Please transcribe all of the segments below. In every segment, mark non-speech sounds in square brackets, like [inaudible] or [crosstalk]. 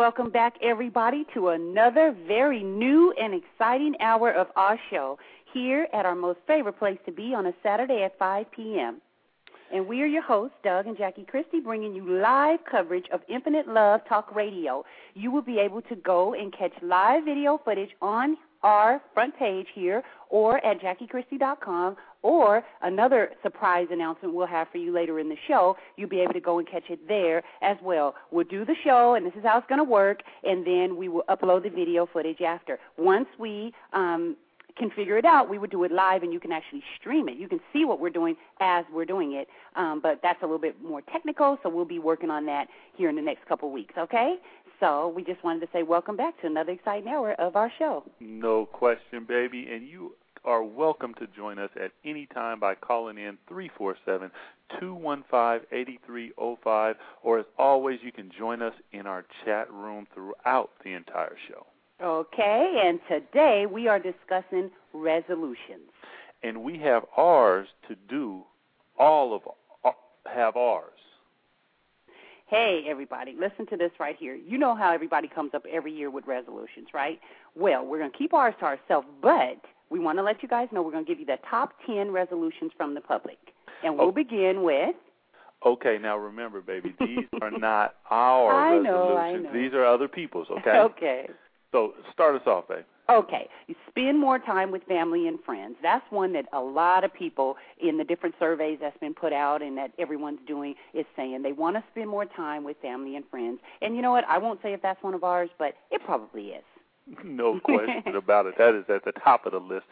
Welcome back, everybody, to another very new and exciting hour of our show here at our most favorite place to be on a Saturday at 5 p.m. And we are your hosts, Doug and Jackie Christie, bringing you live coverage of Infinite Love Talk Radio. You will be able to go and catch live video footage on our front page here or at JackieChristie.com or another surprise announcement we'll have for you later in the show. You'll be able to go and catch it there as well. We'll do the show, and this is how it's going to work, and then we will upload the video footage after. Once we um, can figure it out, we would do it live, and you can actually stream it. You can see what we're doing as we're doing it, um, but that's a little bit more technical, so we'll be working on that here in the next couple weeks, okay? So we just wanted to say welcome back to another exciting hour of our show. No question, baby. And you are welcome to join us at any time by calling in 347 215 8305. Or as always, you can join us in our chat room throughout the entire show. Okay, and today we are discussing resolutions. And we have ours to do, all of uh, have ours. Hey, everybody, listen to this right here. You know how everybody comes up every year with resolutions, right? Well, we're going to keep ours to ourselves, but we want to let you guys know we're going to give you the top 10 resolutions from the public. And we'll oh. begin with. Okay, now remember, baby, these [laughs] are not our I resolutions. Know, I know. These are other people's, okay? [laughs] okay. So start us off, babe. Okay, you spend more time with family and friends. That's one that a lot of people in the different surveys that's been put out and that everyone's doing is saying they want to spend more time with family and friends. And you know what? I won't say if that's one of ours, but it probably is. [laughs] no question about it. That is at the top of the list.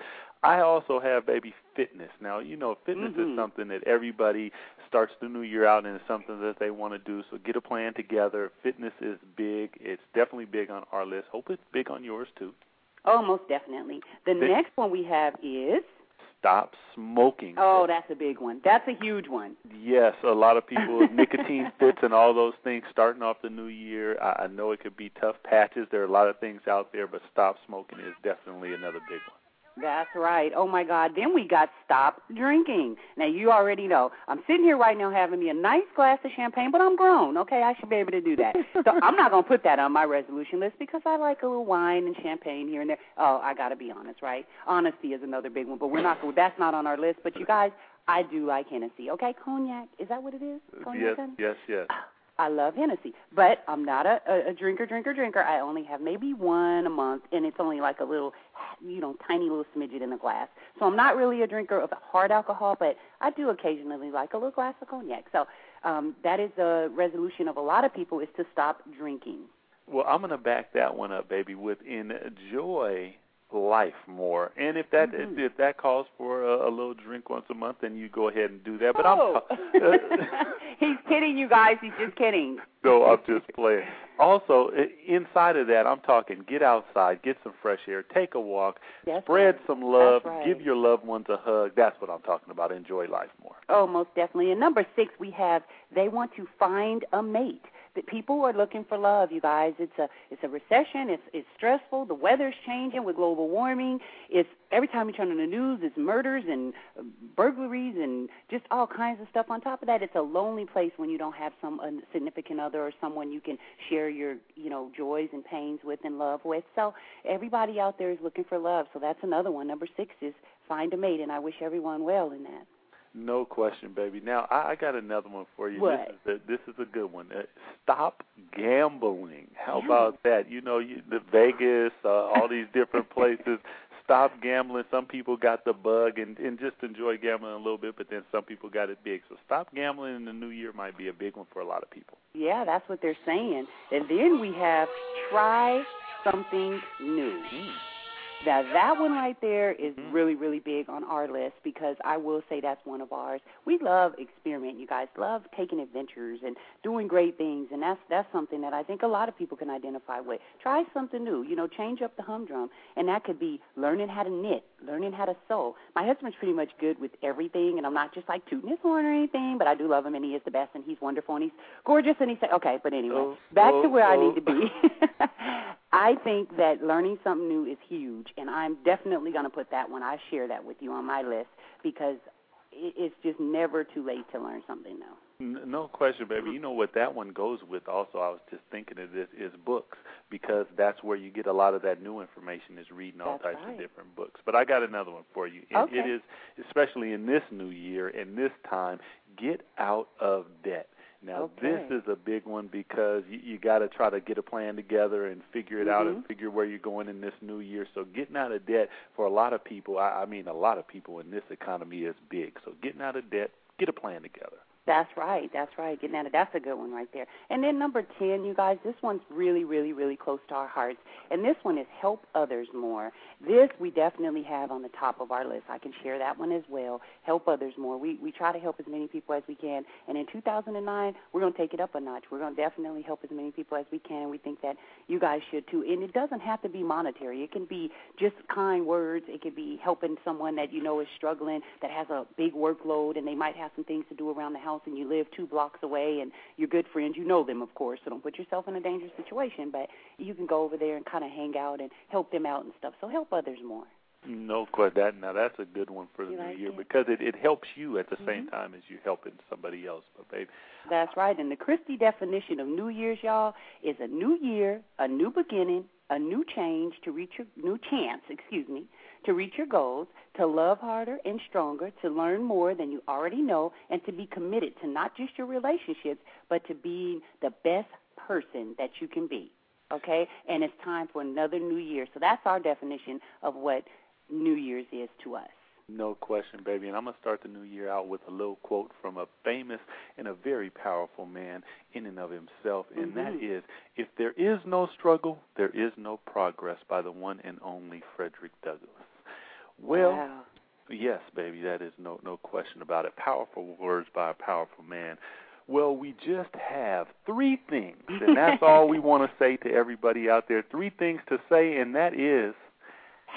I also have baby fitness. Now, you know, fitness mm-hmm. is something that everybody starts the new year out and it's something that they want to do. So get a plan together. Fitness is big. It's definitely big on our list. Hope it's big on yours too. Oh, most definitely. The next one we have is stop smoking. Oh, that's a big one. That's a huge one. Yes, a lot of people [laughs] nicotine fits and all those things starting off the new year. I, I know it could be tough patches. There are a lot of things out there, but stop smoking is definitely another big one. That's right. Oh my God. Then we got stop drinking. Now you already know. I'm sitting here right now having me a nice glass of champagne, but I'm grown. Okay, I should be able to do that. so I'm not gonna put that on my resolution list because I like a little wine and champagne here and there. Oh, I gotta be honest, right? Honesty is another big one, but we're not. That's not on our list. But you guys, I do like Hennessy. Okay, cognac. Is that what it is? Cognac, yes, yes, yes. I love Hennessy, but I'm not a, a, a drinker, drinker, drinker. I only have maybe one a month, and it's only like a little, you know, tiny little smidget in a glass. So I'm not really a drinker of hard alcohol, but I do occasionally like a little glass of cognac. So um, that is the resolution of a lot of people is to stop drinking. Well, I'm going to back that one up, baby, with enjoy life more. And if that Mhm. if that calls for a, a little drink once a month, then you go ahead and do that. But oh. I'm [laughs] he's kidding, you guys. He's just kidding. [laughs] no, I'm just playing. Also, inside of that, I'm talking get outside, get some fresh air, take a walk, That's spread right. some love, right. give your loved ones a hug. That's what I'm talking about. Enjoy life more. Oh, most definitely. And number six, we have they want to find a mate. People are looking for love, you guys. It's a it's a recession. It's it's stressful. The weather's changing with global warming. It's every time you turn on the news, it's murders and uh, burglaries and just all kinds of stuff. On top of that, it's a lonely place when you don't have some significant other or someone you can share your you know joys and pains with and love with. So everybody out there is looking for love. So that's another one. Number six is find a mate, and I wish everyone well in that. No question, baby. Now I, I got another one for you. What? This is a, this is a good one. Uh, stop gambling. How about that? You know, you, the Vegas, uh, all these different [laughs] places. Stop gambling. Some people got the bug and and just enjoy gambling a little bit, but then some people got it big. So stop gambling in the new year might be a big one for a lot of people. Yeah, that's what they're saying. And then we have try something new. Now that one right there is Mhm. really, really big on our list because I will say that's one of ours. We love experiment, you guys. Love taking adventures and doing great things, and that's that's something that I think a lot of people can identify with. Try something new, you know, change up the humdrum, and that could be learning how to knit, learning how to sew. My husband's pretty much good with everything, and I'm not just like tooting his horn or anything, but I do love him, and he is the best, and he's wonderful, and he's gorgeous, and he's okay. But anyway, Oh, back oh, to where I oh. need to be. [laughs] I think that learning something new is huge, and I'm definitely going to put that one. I share that with you on my list because it's just never too late to learn something new. No question, baby. You know what that one goes with. Also, I was just thinking of this is books because that's where you get a lot of that new information is reading all That's types right. of different books. But I got another one for you. Okay. It is especially in this new year and this time, get out of debt. Now this is a big one because you, you got to try to get a plan together and figure it out and Mhm. figure where you're going in this new year. So getting out of debt for a lot of people, I, I mean a lot of people in this economy is big. So getting out of debt, get a plan together. That's right. That's right. Getting out of that's a good one right there. And then number ten, you guys, this one's really, really, really close to our hearts. And this one is help others more. This we definitely have on the top of our list. I can share that one as well. Help others more. We we try to help as many people as we can. And in 2009, we're going to take it up a notch. We're going to definitely help as many people as we can. And we think that you guys should too. And it doesn't have to be monetary. It can be just kind words. It could be helping someone that you know is struggling, that has a big workload, and they might have some things to do around the house, and you live two blocks away, and you're good friends. You know them, of course, so don't put yourself in a dangerous situation. But you can go over there and kind of hang out and help them out and stuff. So help others more. No question. That now that's a good one for the You new like year it? because it it helps you at the same Mhm. time as you're helping somebody else. But babe, That's right. And the Christie definition of New Year's, y'all, is a new year, a new beginning, a new change to reach your new chance, excuse me, to reach your goals, to love harder and stronger, to learn more than you already know, and to be committed to not just your relationships, but to being the best person that you can be. Okay? And it's time for another new year. So that's our definition of what New Year's is to us. No question, baby. And I'm gonna start the new year out with a little quote from a famous and a very powerful man in and of himself, and that Mhm. is, "If there is no struggle, there is no progress." By the one and only Frederick Douglass. Well. wow. Yes, baby, that is no no question about it. Powerful words by a powerful man. Well, we just have three things, and that's all we [laughs] want to say to everybody out there. Three things to say, and that is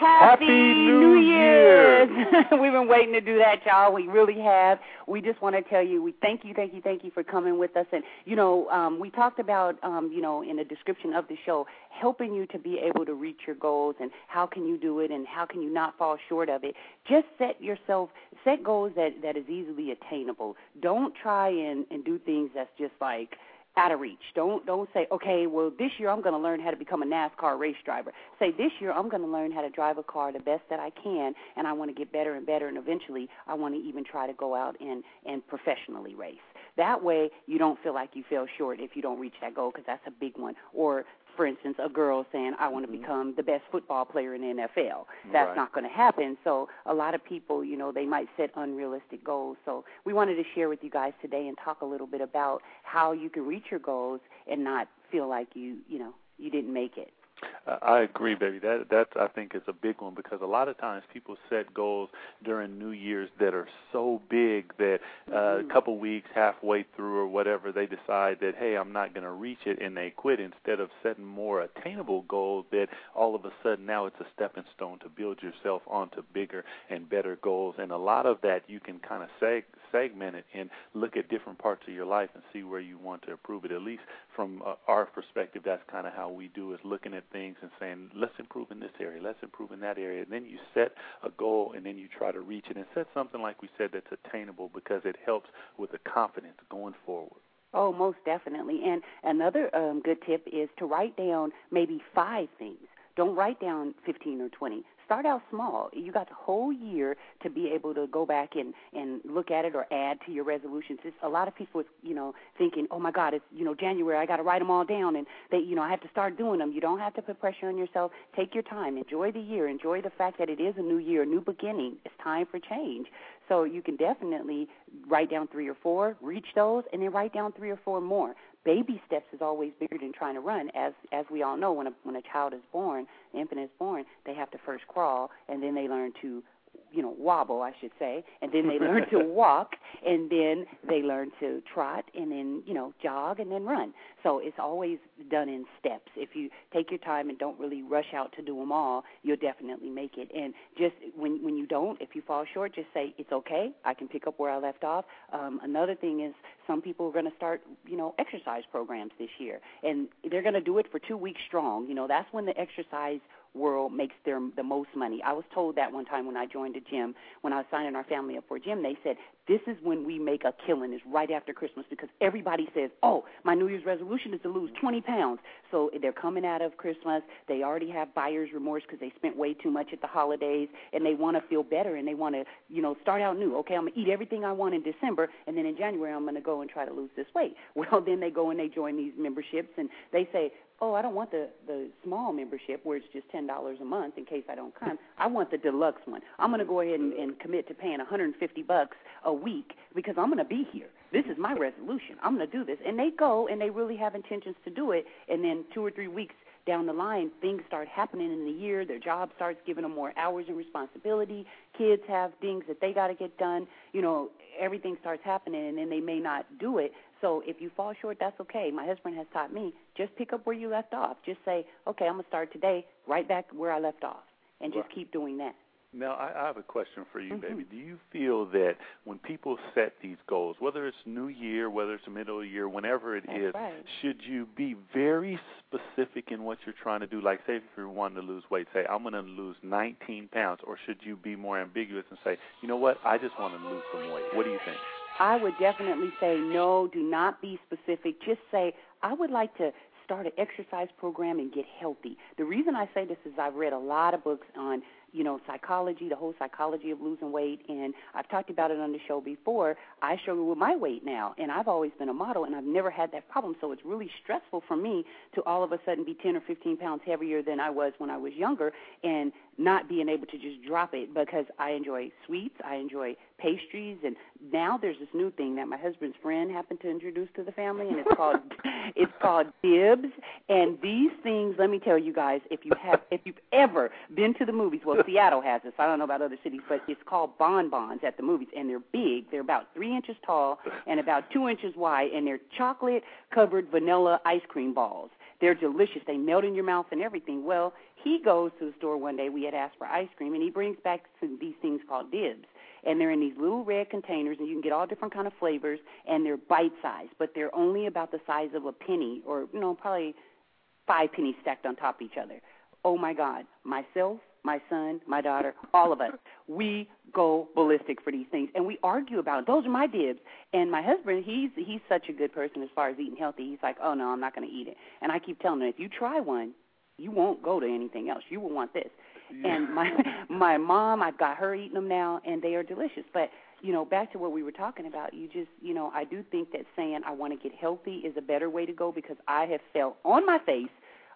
Happy, Happy New New Year's! Year! [laughs] We've been waiting to do that, y'all. We really have. We just want to tell you, we thank you, thank you, thank you for coming with us. And you know, um, we talked about, um, you know, in the description of the show, helping you to be able to reach your goals and how can you do it and how can you not fall short of it. Just set yourself, set goals that that is easily attainable. Don't try and and do things that's just like out of reach. Don't don't say, okay, well this year I'm going to learn how to become a NASCAR race driver. Say this year I'm going to learn how to drive a car the best that I can, and I want to get better and better, and eventually I want to even try to go out and and professionally race. That way you don't feel like you fell short if you don't reach that goal because that's a big one. Or for instance, a girl saying, I want to Mhm. become the best football player in the NFL. That's Right. not going to happen. So a lot of people, you know, they might set unrealistic goals. So we wanted to share with you guys today and talk a little bit about how you can reach your goals and not feel like you, you know, you didn't make it. I agree, baby. That that I think is a big one because a lot of times people set goals during New Year's that are so big that uh, Mm-hmm. a couple weeks, halfway through or whatever, they decide that hey, I'm not going to reach it, and they quit instead of setting more attainable goals. That all of a sudden now it's a stepping stone to build yourself onto bigger and better goals. And a lot of that you can kind of seg- segment it and look at different parts of your life and see where you want to improve it. At least from uh, our perspective, that's kind of how we do is looking at things and saying, let's improve in this area, let's improve in that area. And then you set a goal and then you try to reach it and set something like we said that's attainable because it helps with the confidence going forward. Oh, most definitely. And another um, good tip is to write down maybe five things. Don't write down 15 or 20. Start out small. You got the whole year to be able to go back and and look at it or add to your resolutions. It's a lot of people, you know, thinking, "Oh my God, it's you know January. I got to write them all down, and they, you know, I have to start doing them." You don't have to put pressure on yourself. Take your time. Enjoy the year. Enjoy the fact that it is a new year, a new beginning. It's time for change. So you can definitely write down three or four, reach those, and then write down three or four more. Baby steps is always bigger than trying to run. As as we all know, when a when a child is born, an infant is born, they have to first crawl, and then they learn to you know, wobble, I should say, and then they learn to [laughs] walk, and then they learn to trot, and then you know, jog, and then run. So it's always done in steps. If you take your time and don't really rush out to do them all, you'll definitely make it. And just when when you don't, if you fall short, just say it's okay. I can pick up where I left off. Um, another thing is some people are going to start, you know, exercise programs this year, and they're going to do it for two weeks strong. You know, that's when the exercise world makes their the most money. I was told that one time when I joined a gym, when I was signing our family up for a gym, they said this is when we make a killing is right after Christmas because everybody says, "Oh, my New Year's resolution is to lose 20 pounds." So they're coming out of Christmas, they already have buyer's remorse because they spent way too much at the holidays and they want to feel better and they want to, you know, start out new. Okay, I'm going to eat everything I want in December and then in January I'm going to go and try to lose this weight. [laughs] Well, then they go and they join these memberships and they say, oh, I don't want the the small membership where it's just ten dollars a month in case I don't come. I want the deluxe one. I'm going to go ahead and, and commit to paying 150 bucks a week because I'm going to be here. This is my resolution. I'm going to do this, and they go and they really have intentions to do it. And then two or three weeks down the line, things start happening in the year. Their job starts giving them more hours and responsibility. Kids have things that they got to get done. You know, everything starts happening, and then they may not do it. So if you fall short, that's okay. My husband has taught me just pick up where you left off. Just say, okay, I'm gonna start today, right back where I left off, and just Right. keep doing that. Now, I, I have a question for you, Mhm. baby. Do you feel that when people set these goals, whether it's New Year, whether it's the middle of the year, whenever it That's is, right. should you be very specific in what you're trying to do? Like, say, if you're wanting to lose weight, say, I'm going to lose 19 pounds, or should you be more ambiguous and say, you know what, I just want to lose some weight? What do you think? I would definitely say no. Do not be specific. Just say I would like to start an exercise program and get healthy. The reason I say this is I've read a lot of books on you know psychology, the whole psychology of losing weight, and I've talked about it on the show before. I struggle with my weight now, and I've always been a model, and I've never had that problem. So it's really stressful for me to all of a sudden be 10 or 15 pounds heavier than I was when I was younger, and not being able to just drop it because I enjoy sweets, I enjoy pastries, and now there's this new thing that my husband's friend happened to introduce to the family, and it's called [laughs] it's called dibs. And these things, let me tell you guys, if you have if you've ever been to the movies, well, Seattle has this. I don't know about other cities, but it's called bonbons at the movies, and they're big. They're about three inches tall and about two inches wide, and they're chocolate covered vanilla ice cream balls. They're delicious. They melt in your mouth and everything. Well, he goes to the store one day. We had asked for ice cream, and he brings back some, these things called dibs. And they're in these little red containers, and you can get all different kind of flavors, and they're bite-sized, but they're only about the size of a penny, or you know, probably five pennies stacked on top of each other. Oh my God! Myself, my son, my daughter, all of us, we go ballistic for these things, and we argue about it. Those are my dibs. And my husband, he's he's such a good person as far as eating healthy. He's like, oh no, I'm not going to eat it. And I keep telling him, if you try one, you won't go to anything else. You will want this. And my [laughs] my mom, I've got her eating them now, and they are delicious. But you know, back to what we were talking about, you just, you know, I do think that saying I want to get healthy is a better way to go because I have fell on my face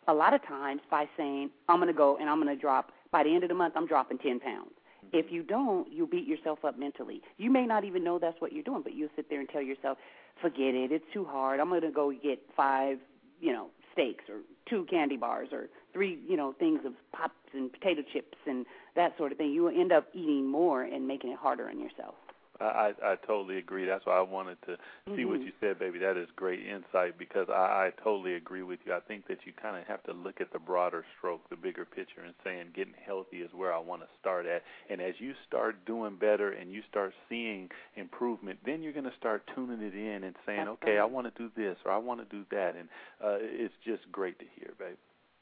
a lot of times by saying I'm going to go and I'm going to drop by the end of the month I'm dropping 10 pounds. Mm-hmm. If you don't, you'll beat yourself up mentally. You may not even know that's what you're doing, but you'll sit there and tell yourself, "Forget it. It's too hard. I'm going to go get five, you know, steaks or two candy bars or three, you know, things of pops and potato chips and that sort of thing, you will end up eating more and making it harder on yourself. I, I totally agree. That's why I wanted to see mm-hmm. what you said, baby. That is great insight because I, I totally agree with you. I think that you kind of have to look at the broader stroke, the bigger picture, and saying getting healthy is where I want to start at. And as you start doing better and you start seeing improvement, then you're going to start tuning it in and saying, That's okay, right. I want to do this or I want to do that. And uh, it's just great to hear, baby.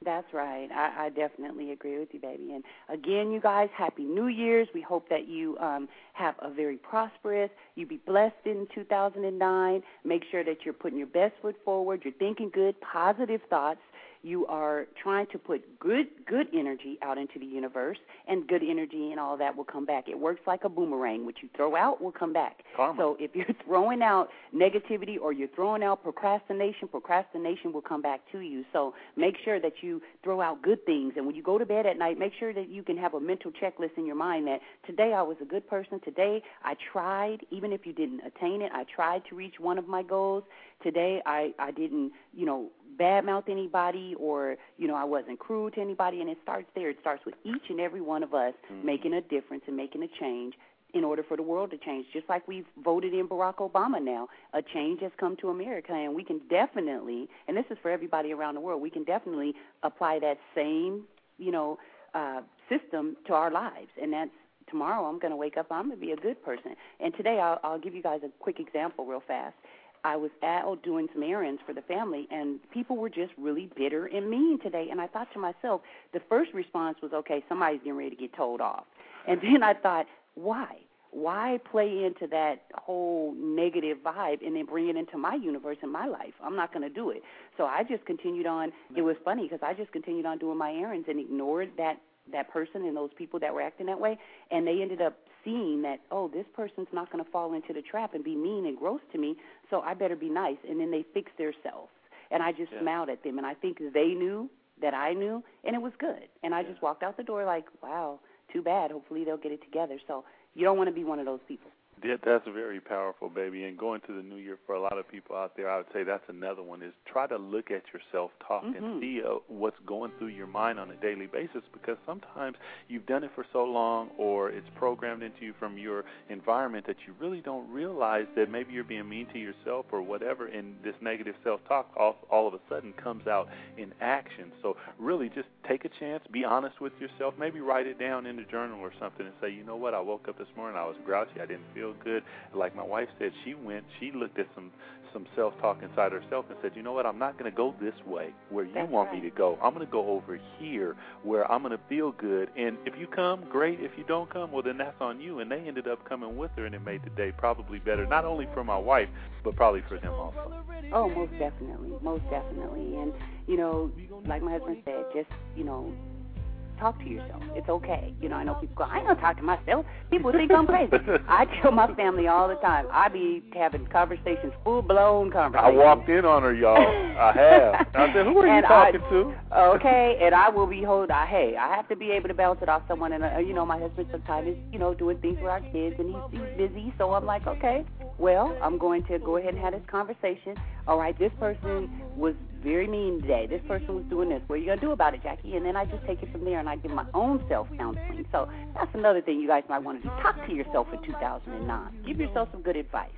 That's right. I, I definitely agree with you, baby. And again, you guys, happy New Year's. We hope that you um, have a very prosperous. You be blessed in 2009. Make sure that you're putting your best foot forward. You're thinking good, positive thoughts. You are trying to put good good energy out into the universe, and good energy and all that will come back. It works like a boomerang. What you throw out will come back. Karma. So if you're [laughs] throwing out negativity or you're throwing out procrastination, procrastination will come back to you. So make sure that you throw out good things. And when you go to bed at night, make sure that you can have a mental checklist in your mind that today I was a good person. Today I tried, even if you didn't attain it, I tried to reach one of my goals. Today I, I didn't, you know, badmouth anybody or, you know, I wasn't cruel to anybody. And it starts there. It starts with each and every one of us Mhm. making a difference and making a change in order for the world to change. Just like we've voted in Barack Obama now, a change has come to America, and we can definitely, and this is for everybody around the world, we can definitely apply that same, you know, uh, system to our lives. And that's tomorrow. I'm going to wake up. I'm going to be a good person. And today, I'll, I'll give you guys a quick example, real fast. I was out doing some errands for the family, and people were just really bitter and mean today. And I thought to myself, the first response was, okay, somebody's getting ready to get told off. And then I thought, why? Why play into that whole negative vibe and then bring it into my universe and my life? I'm not going to do it. So I just continued on. It was funny because I just continued on doing my errands and ignored that that person and those people that were acting that way, and they ended up seeing that oh, this person's not going to fall into the trap and be mean and gross to me, so I better be nice. And then they fix themselves, and I just Yeah. smiled at them, and I think they knew that I knew, and it was good. And I Yeah. just walked out the door like, wow, too bad. Hopefully they'll get it together. So you don't want to be one of those people. Yeah, that's very powerful, baby. And going to the new year for a lot of people out there, I would say that's another one is try to look at your self-talk Mhm. and see uh, what's going through your mind on a daily basis because sometimes you've done it for so long or it's programmed into you from your environment that you really don't realize that maybe you're being mean to yourself or whatever and this negative self-talk all, all of a sudden comes out in action. So really just take a chance, be honest with yourself, maybe write it down in the journal or something and say, you know what, I woke up this morning, I was grouchy, I didn't feel good. Like my wife said, she went, she looked at some some self-talk inside herself and said, you know what, I'm not going to go this way where you That's want right. me to go. I'm going to go over here where I'm going to feel good. And if you come, great. If you don't come, well, then that's on you. And they ended up coming with her, and it made the day probably better, not only for my wife, but probably for them also. Oh, most definitely, most definitely. And you know, like my husband said, just you know, talk to yourself. It's okay. You know, I know people go, I don't talk to myself. People think I'm crazy. [laughs] I tell my family all the time. I be having conversations, full blown conversations. I walked in on her, y'all. I have. [laughs] I said, who are you And I- talking to? Okay, and I will be hold. I hey, I have to be able to bounce it off someone. And uh, you know, my husband sometimes is you know doing things with our kids, and he's he's busy. So I'm like, okay, well, I'm going to go ahead and have this conversation. All right, this person was very mean today. This person was doing this. What are you gonna do about it, Jackie? And then I just take it from there, and I give my own self counseling. So that's another thing you guys might want to do. Talk to yourself in 2009. Give yourself some good advice.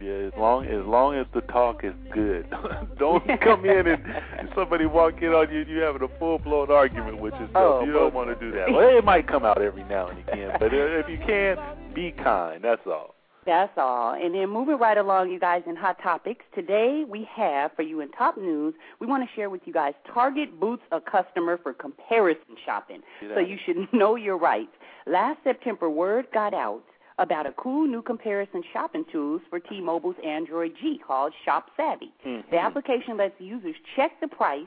Yeah, as long as long as the talk is good. [laughs] don't [laughs] come in and, and somebody walk in on you and you having a full blown argument with yourself. Oh, you don't want to do that. [laughs] Well, it might come out every now and again, but uh, if you can, be kind. That's all. That's all. And then moving right along, you guys, in Hot Topics, today we have for you in top news, we want to share with you guys Target boots a customer for comparison shopping. So you should [laughs] know your rights. Last September, word got out about a cool new comparison shopping tools for T-Mobile's Android G called Shop Savvy. Mhm. The application lets users check the price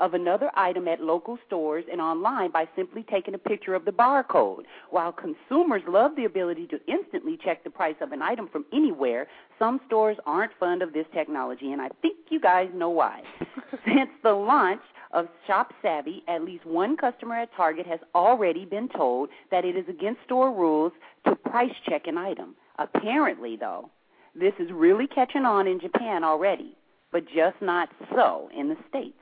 of another item at local stores and online by simply taking a picture of the barcode. While consumers love the ability to instantly check the price of an item from anywhere, some stores aren't fond of this technology, and I think you guys know why. [laughs] Since the launch of Shop Savvy, at least one customer at Target has already been told that it is against store rules to price check an item. Apparently, though, this is really catching on in Japan already, but just not so in the States.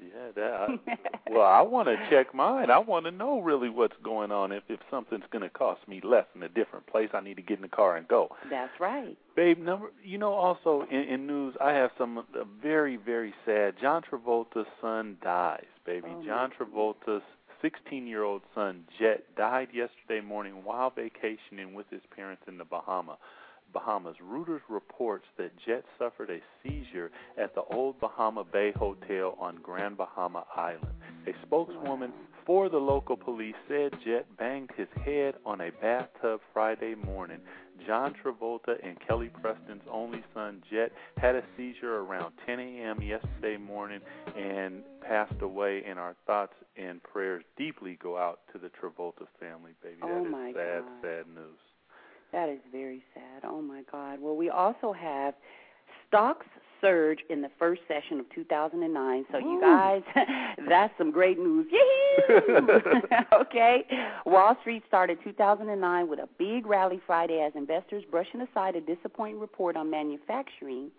Yeah, that. I, [laughs] well, I want to check mine. I want to know really what's going on. If if something's going to cost me less in a different place, I need to get in the car and go. That's right. Babe, number. You know, also in, in news, I have some very very sad. John Travolta's son dies. Baby, Oh, John Travolta's 16-year-old son Jet died yesterday morning while vacationing with his parents in the Bahama. Bahamas. Reuters reports that Jet suffered a seizure at the Old Bahama Bay Hotel on Grand Bahama Island. A spokeswoman for the local police said Jet banged his head on a bathtub Friday morning. John Travolta and Kelly Preston's only son, Jet, had a seizure around 10 a.m. yesterday morning and passed away. And our thoughts and prayers deeply go out to the Travolta family, baby. Oh, that is my sad, God. sad news. That is very sad. Oh my God. Well, we also have stocks surge in the first session of 2009. So you guys, [laughs] that's some great news. [laughs] Okay. Wall Street started 2009 with a big rally Friday as investors brushing aside a disappointing report on manufacturing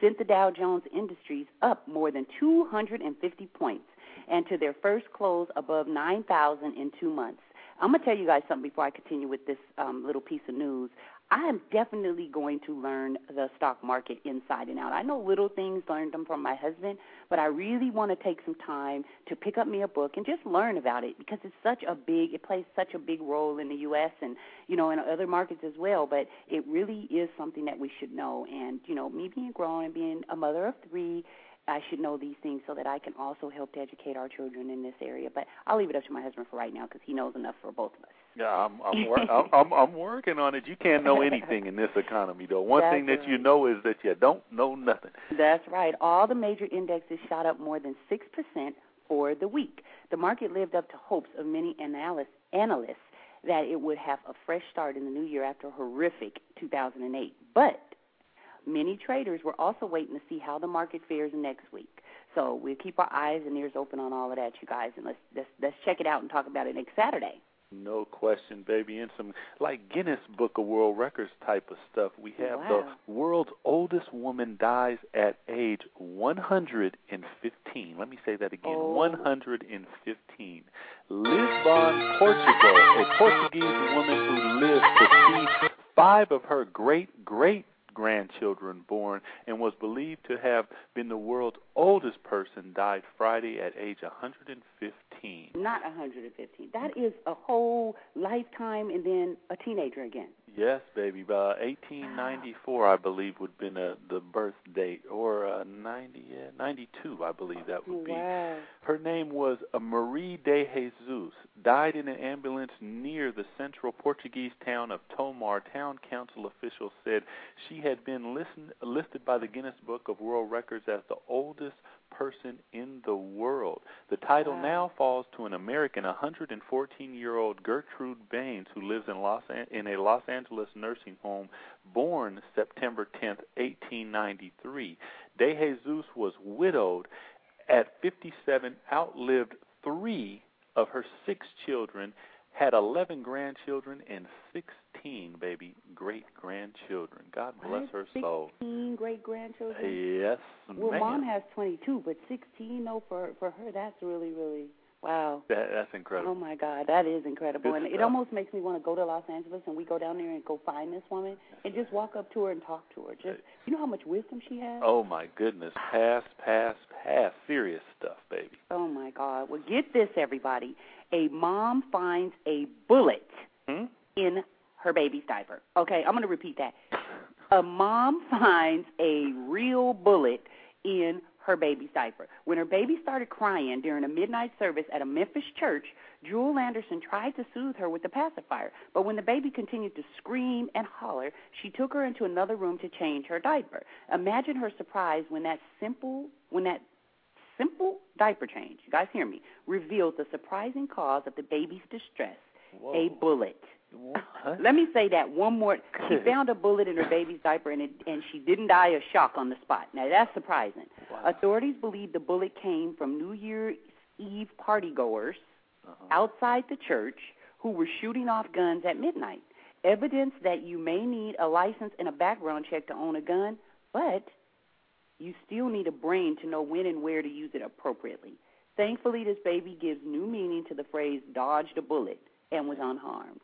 sent the Dow Jones Industries up more than 250 points and to their first close above 9,000 in 2 months. I'm to tell you guys something before I continue with this um, little piece of news. I am definitely going to learn the stock market inside and out. I know little things, learned them from my husband, but I really want to take some time to pick up me a book and just learn about it because it's such a big, it plays such a big role in the U.S. and, you know, in other markets as well. But it really is something that we should know. And, you know, me being grown and being a mother of three, I should know these things so that I can also help to educate our children in this area. But I'll leave it up to my husband for right now because he knows enough for both of us. Yeah, I'm I'm, wor- I'm I'm I'm working on it. You can't know anything in this economy, though. One That's thing that you know is that you don't know nothing. That's right. All the major indexes shot up more than 6% for the week. The market lived up to hopes of many analysts, analysts that it would have a fresh start in the new year after a horrific 2008. But many traders were also waiting to see how the market fares next week. So we'll keep our eyes and ears open on all of that, you guys, and let's let's, let's check it out and talk about it next Saturday. No question, baby. And some like Guinness Book of World Records type of stuff. We have Wow. the world's oldest woman dies at age 115. Let me say that again. Oh. 115. Lisbon, Portugal. A Portuguese woman who lived to see five of her great great grandchildren born and was believed to have been the world's oldest person died Friday at age 115. Not 115. That is a whole lifetime and then a teenager again. Yes, baby. Uh, 1894, I believe, would have been uh, the birth date, or uh, 90, yeah, 92, I believe that would be. Wow. Her name was uh, Marie de Jesus. Died in an ambulance near the central Portuguese town of Tomar. Town council officials said she had been listen, listed by the Guinness Book of World Records as the oldest person in the world. The title Wow. now falls to an American 114-year-old Gertrude Baines who lives in Los An- in a Los Angeles nursing home, born September 10, 1893. De Jesus was widowed at 57, outlived three of her six children, had 11 grandchildren and 16 baby great grandchildren. God bless her soul. 16 great grandchildren. Yes, well, ma'am. mom has 22, but 16 though for for her that's really really wow. That, that's incredible. Oh my God, that is incredible, Good and it almost makes me want to go to Los Angeles and we go down there and go find this woman and just walk up to her and talk to her. Just you know how much wisdom she has. Oh my goodness, pass, pass, pass. Serious stuff, baby. Oh my God. Well, get this, everybody. A mom finds a bullet Hmm? in her baby's diaper. Okay, I'm going to repeat that. [laughs] A mom finds a real bullet in her baby's diaper. When her baby started crying during a midnight service at a Memphis church, Jewel Anderson tried to soothe her with a pacifier. But when the baby continued to scream and holler, she took her into another room to change her diaper. Imagine her surprise when that simple when that simple diaper change, you guys hear me, revealed the surprising cause of the baby's distress, Whoa. a bullet. What? [laughs] Let me say that one more. She [laughs] found a bullet in her baby's diaper, and it, and she didn't die of shock on the spot. Now that's surprising. Wow. Authorities believe the bullet came from New Year's Eve partygoers Uh-huh. outside the church who were shooting off guns at midnight. Evidence that you may need a license and a background check to own a gun, but you still need a brain to know when and where to use it appropriately. Thankfully, this baby gives new meaning to the phrase "dodged a bullet" and was unharmed.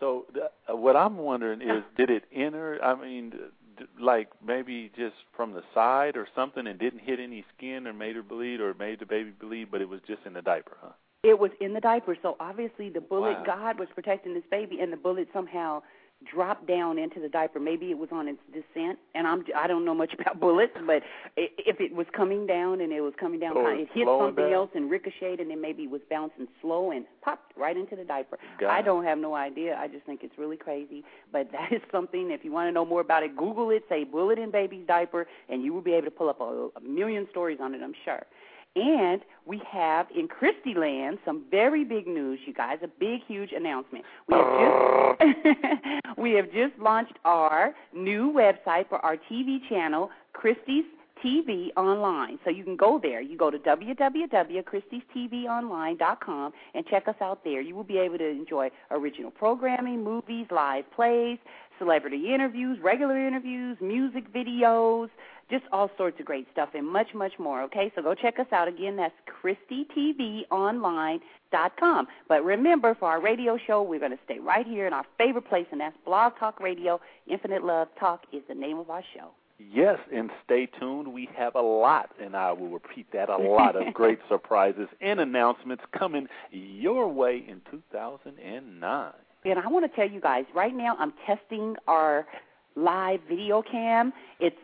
So the, uh, what I'm wondering is, [laughs] did it enter? I mean, d- like maybe just from the side or something, and didn't hit any skin or made her bleed or made the baby bleed, but it was just in the diaper, huh? It was in the diaper, so obviously the bullet Wow. God was protecting this baby, and the bullet somehow dropped down into the diaper. Maybe it was on its descent, and I'm I don't know much [laughs] about bullets, but if it was coming down and it was coming down, Or it hit something down. else and ricocheted, and then maybe it was bouncing slow and popped right into the diaper. Got I don't have no idea. I just think it's really crazy, but [laughs] that is something. If you want to know more about it, Google it. Say "bullet in baby's diaper," and you will be able to pull up a, a million stories on it. I'm sure. And we have in Christie Land some very big news, you guys. A big, huge announcement. We have just [laughs] we have just launched our new website for our TV channel, Christie's TV Online. So you can go there. You go to www.christiestvonline.com and check us out there. You will be able to enjoy original programming, movies, live plays, celebrity interviews, regular interviews, music videos, just all sorts of great stuff and much, much more. Okay, so go check us out again. That's ChristieTVOnline.com. But remember, for our radio show, we're going to stay right here in our favorite place, and that's Blog Talk Radio. Infinite Love Talk is the name of our show. Yes, and stay tuned. We have a lot, and I will repeat that, a [laughs] lot of great surprises and announcements coming your way in 2009. And I want to tell you guys, right now I'm testing our live video cam. It's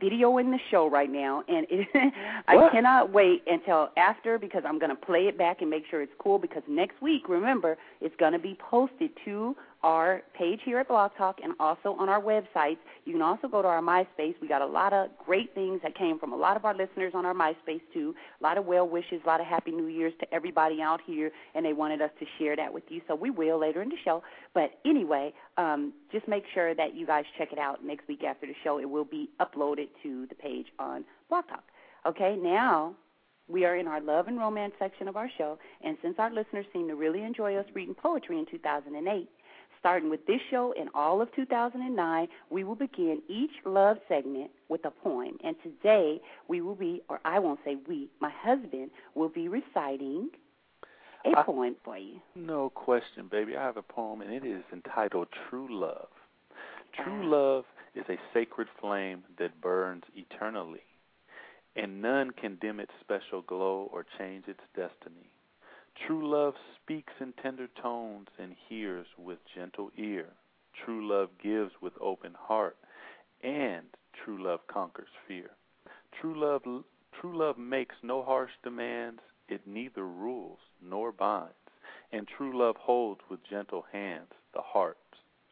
videoing the show right now, and it, [laughs] I What? cannot wait until after because I'm going to play it back and make sure it's cool. Because next week, remember, it's going to be posted to our page here at Blog Talk and also on our websites. You can also go to our MySpace. We got a lot of great things that came from a lot of our listeners on our MySpace too. A lot of well wishes, a lot of happy New Year's to everybody out here, and they wanted us to share that with you. So we will later in the show. But anyway, um, just make sure that you guys check it out next week after the show. It will be uploaded to the page on Blog Talk. Okay, now we are in our love and romance section of our show, and since our listeners seem to really enjoy us reading poetry in 2008, starting with this show in all of 2009, we will begin each love segment with a poem. And today we will be, or I won't say we, my husband will be reciting a I- poem for you. No question, baby. I have a poem, and it is entitled True Love. True love is a sacred flame that burns eternally, and none can dim its special glow or change its destiny. True love speaks in tender tones and hears with gentle ear. True love gives with open heart, and true love conquers fear. True love true love makes no harsh demands, it neither rules nor binds, and true love holds with gentle hands the hearts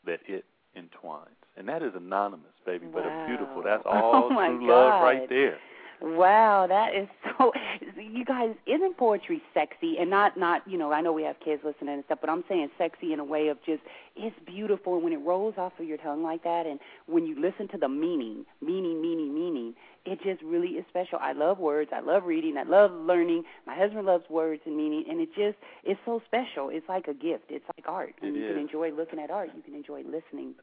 that it entwines. And that is anonymous, baby, but a beautiful. That's all [laughs] Oh, true love right there. Wow, that is [laughs] so. You guys, isn't poetry sexy? And not, not, you know, I know we have kids listening and stuff, but I'm saying sexy in a way of just it's beautiful. And when it rolls off of your tongue like that, and when you listen to the meaning, meaning, meaning, meaning, it just really is special. I love words. I love reading. I love learning. My husband loves words and meaning, and it just it's so special. It's like a gift. It's like art. It and you can enjoy looking at art. You can enjoy listening.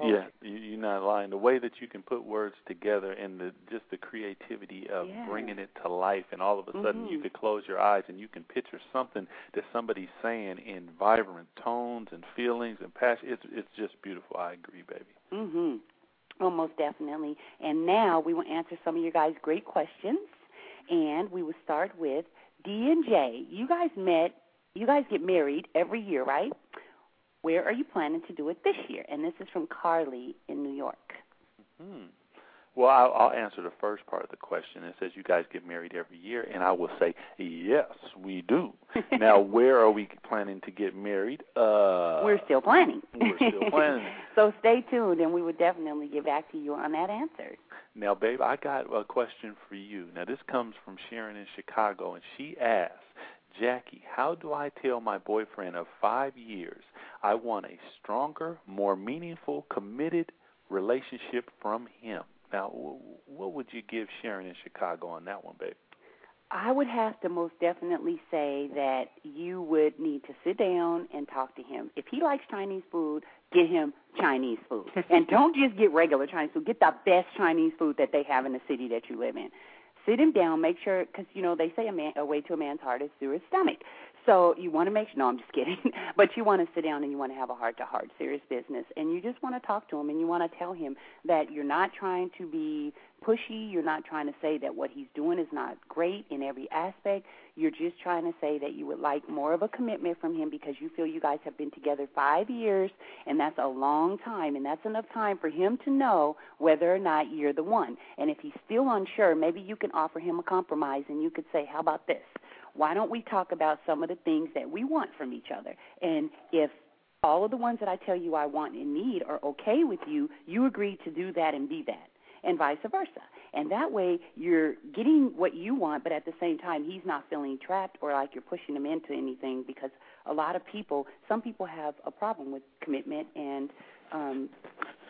Yeah, you, you're not lying. The way that you can put words together and the just the creativity of Yeah. bringing it to life, and all of a sudden you Mhm. could close your eyes and you can picture something that somebody's saying in vibrant tones and feelings and passion. It's it's just beautiful. I agree, baby. Mhm. Well, most definitely. And now we will answer some of your guys' great questions, and we will start with D and J. You guys met. You guys get married every year, right? Where are you planning to do it this year? And this is from Carly in New York. Hmm. Well, I'll, I'll answer the first part of the question. It says you guys get married every year, and I will say yes, we do. [laughs] now, where are we planning to get married? Uh, We're still planning. we're still [laughs] planning. so stay tuned, and we will definitely get back to you on that answer. Now, babe, I got a question for you. Now, this comes from Sharon in Chicago, and she asks, Jackie, how do I tell my boyfriend of five years I want a stronger, more meaningful, committed relationship from him? Now, wh- what would you give Sharon in Chicago on that one, babe? I would have to most definitely say that you would need to sit down and talk to him. If he likes Chinese food, get him Chinese food. [laughs] and don't just get regular Chinese food, get the best Chinese food that they have in the city that you live in. sit him down, make sure, because you know they say a man, a way to a man's heart is through his stomach. So you want to make. No, I'm just kidding. [laughs] but you want to sit down and you want to have a heart to heart, serious business, and you just want to talk to him and you want to tell him that you're not trying to be pushy. You're not trying to say that what he's doing is not great in every aspect. You're just trying to say that you would like more of a commitment from him because you feel you guys have been together five years, and that's a long time, and that's enough time for him to know whether or not you're the one. And if he's still unsure, maybe you can offer him a compromise, and you could say, "How about this? Why don't we talk about some of the things that we want from each other? And if all of the ones that I tell you I want and need are okay with you, you agree to do that and be that, and vice versa. And that way you're getting what you want, but at the same time, he's not feeling trapped or like you're pushing him into anything because a lot of people, some people have a problem with commitment and um,